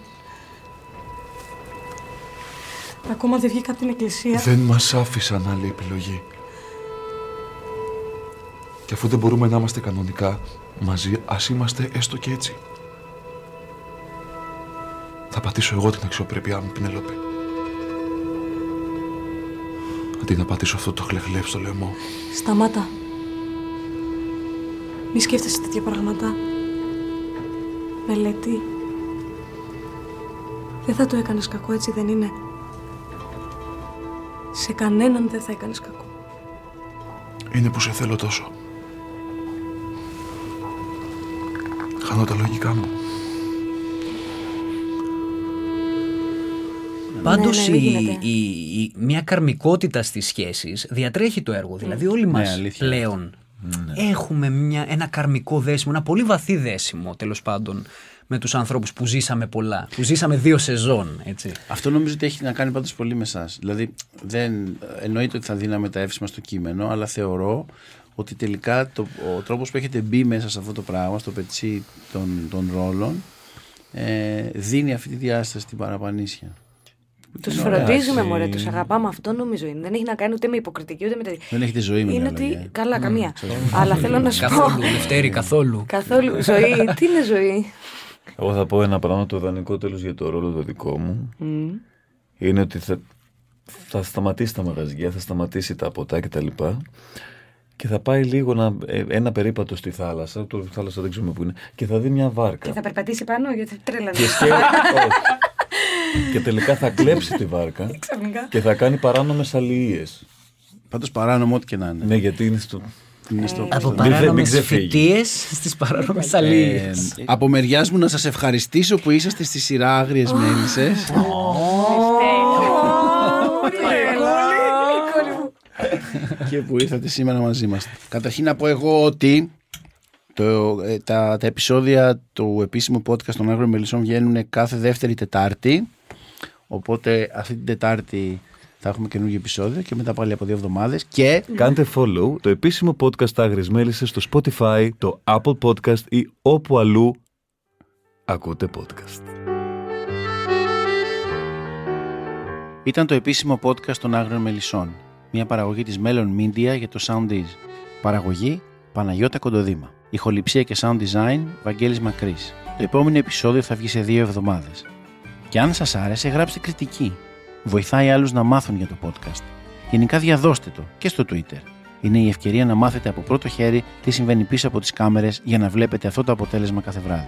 Ακόμα δεν βγήκα από την εκκλησία.
Δεν μας άφησαν άλλη επιλογή. Και αφού δεν μπορούμε να είμαστε κανονικά μαζί, ας είμαστε έστω και έτσι. Θα πατήσω εγώ την αξιοπρέπειά μου, Πινελόπη. Αντί να πατήσω αυτό το χλεχλεύς στο λαιμό.
Σταμάτα. Μη σκέφτεσαι τέτοια πράγματα. Μελέτη. Δεν θα το έκανες κακό, έτσι δεν είναι; Σε κανέναν δεν θα έκανες κακό.
Είναι που σε θέλω τόσο. Χάνω τα λογικά μου.
Πάντως
ναι, δεν γίνεται.
η, η- μια καρμικότητα στις σχέσεις διατρέχει το έργο. Δηλαδή, όλοι μας
Ναι, αλήθεια.
πλέον έχουμε μια, ένα καρμικό δέσιμο, ένα πολύ βαθύ δέσιμο τέλος πάντων με τους ανθρώπους που ζήσαμε πολλά. Που ζήσαμε δύο σεζόν, έτσι.
Αυτό νομίζω ότι έχει να κάνει πάντως πολύ με εσάς. Δηλαδή, δεν, εννοείται ότι θα δίναμε τα εύσημα στο κείμενο, αλλά θεωρώ ότι τελικά το, ο τρόπος που έχετε μπει μέσα σε αυτό το πράγμα, στο πετσί των, των ρόλων, ε, δίνει αυτή τη διάσταση στην παραπανίσια.
Τους
Είναι ωραία.
φροντίζουμε,
Ε,
μωρέ, τους αγαπάμε. Αυτό νομίζω είναι. Δεν έχει να κάνει ούτε με υποκριτική ούτε με τα.
Δεν έχετε ζωή με
Είναι
άλλα λόγια.
ότι. Καλά,
Ναι,
καμία.
ξέρω.
Αλλά θέλω να σου πω.
Καθόλου, Δευτέρη, καθόλου.
Καθόλου. Ζωή. Τι είναι ζωή;
Εγώ θα πω ένα πράγμα το ιδανικό τέλος για το ρόλο το δικό μου.
Μμ.
Είναι ότι θα, θα σταματήσει τα μαγαζιά, θα σταματήσει τα ποτά και τα λοιπά και θα πάει λίγο να, ε, ένα περίπατο στη θάλασσα, το θάλασσα δεν ξέρουμε πού είναι, και θα δει μια βάρκα.
Και θα περπατήσει πάνω γιατί τρέλα.
Και, σκέ... Όχι. και τελικά θα κλέψει τη βάρκα
Ξαφνικά.
και θα κάνει παράνομες αλληλίες.
Πάντως παράνομο ό,τι και να είναι.
Ναι, γιατί είναι στο...
Είναι στο-
Από
Μην- μην
παράνομες
ξεφύγει.
φοιτίες στις παράνομες αλίε.
Ε, από μεριάς μου να σας ευχαριστήσω που είσαστε στη σειρά Άγριες Μέλισσες. και που ήρθατε σήμερα μαζί μας. Καταρχήν να πω εγώ ότι το, ε, τα, τα επεισόδια του επίσημου podcast των Άγριων Μελισσών βγαίνουν κάθε δεύτερη Τετάρτη. Οπότε αυτή την Τετάρτη θα έχουμε καινούργιο επεισόδιο και μετά πάλι από δύο εβδομάδες. Και
Κάντε follow το επίσημο podcast Άγριες Μέλισσες στο Spotify, το Apple Podcast ή όπου αλλού ακούτε podcast.
Ήταν το επίσημο podcast των Άγριων Μελισσών. Μια παραγωγή της Melon Media για το Soundies. Παραγωγή Παναγιώτα Κοντοδήμα. Ηχοληψία και sound design Βαγγέλης Μακρύς. Το επόμενο επεισόδιο θα βγει σε δύο εβδομάδες. Και αν σας άρεσε γράψτε κριτική. Βοηθάει άλλους να μάθουν για το podcast. Γενικά διαδώστε το και στο Twitter. Είναι η ευκαιρία να μάθετε από πρώτο χέρι τι συμβαίνει πίσω από τις κάμερες για να βλέπετε αυτό το αποτέλεσμα κάθε βράδυ.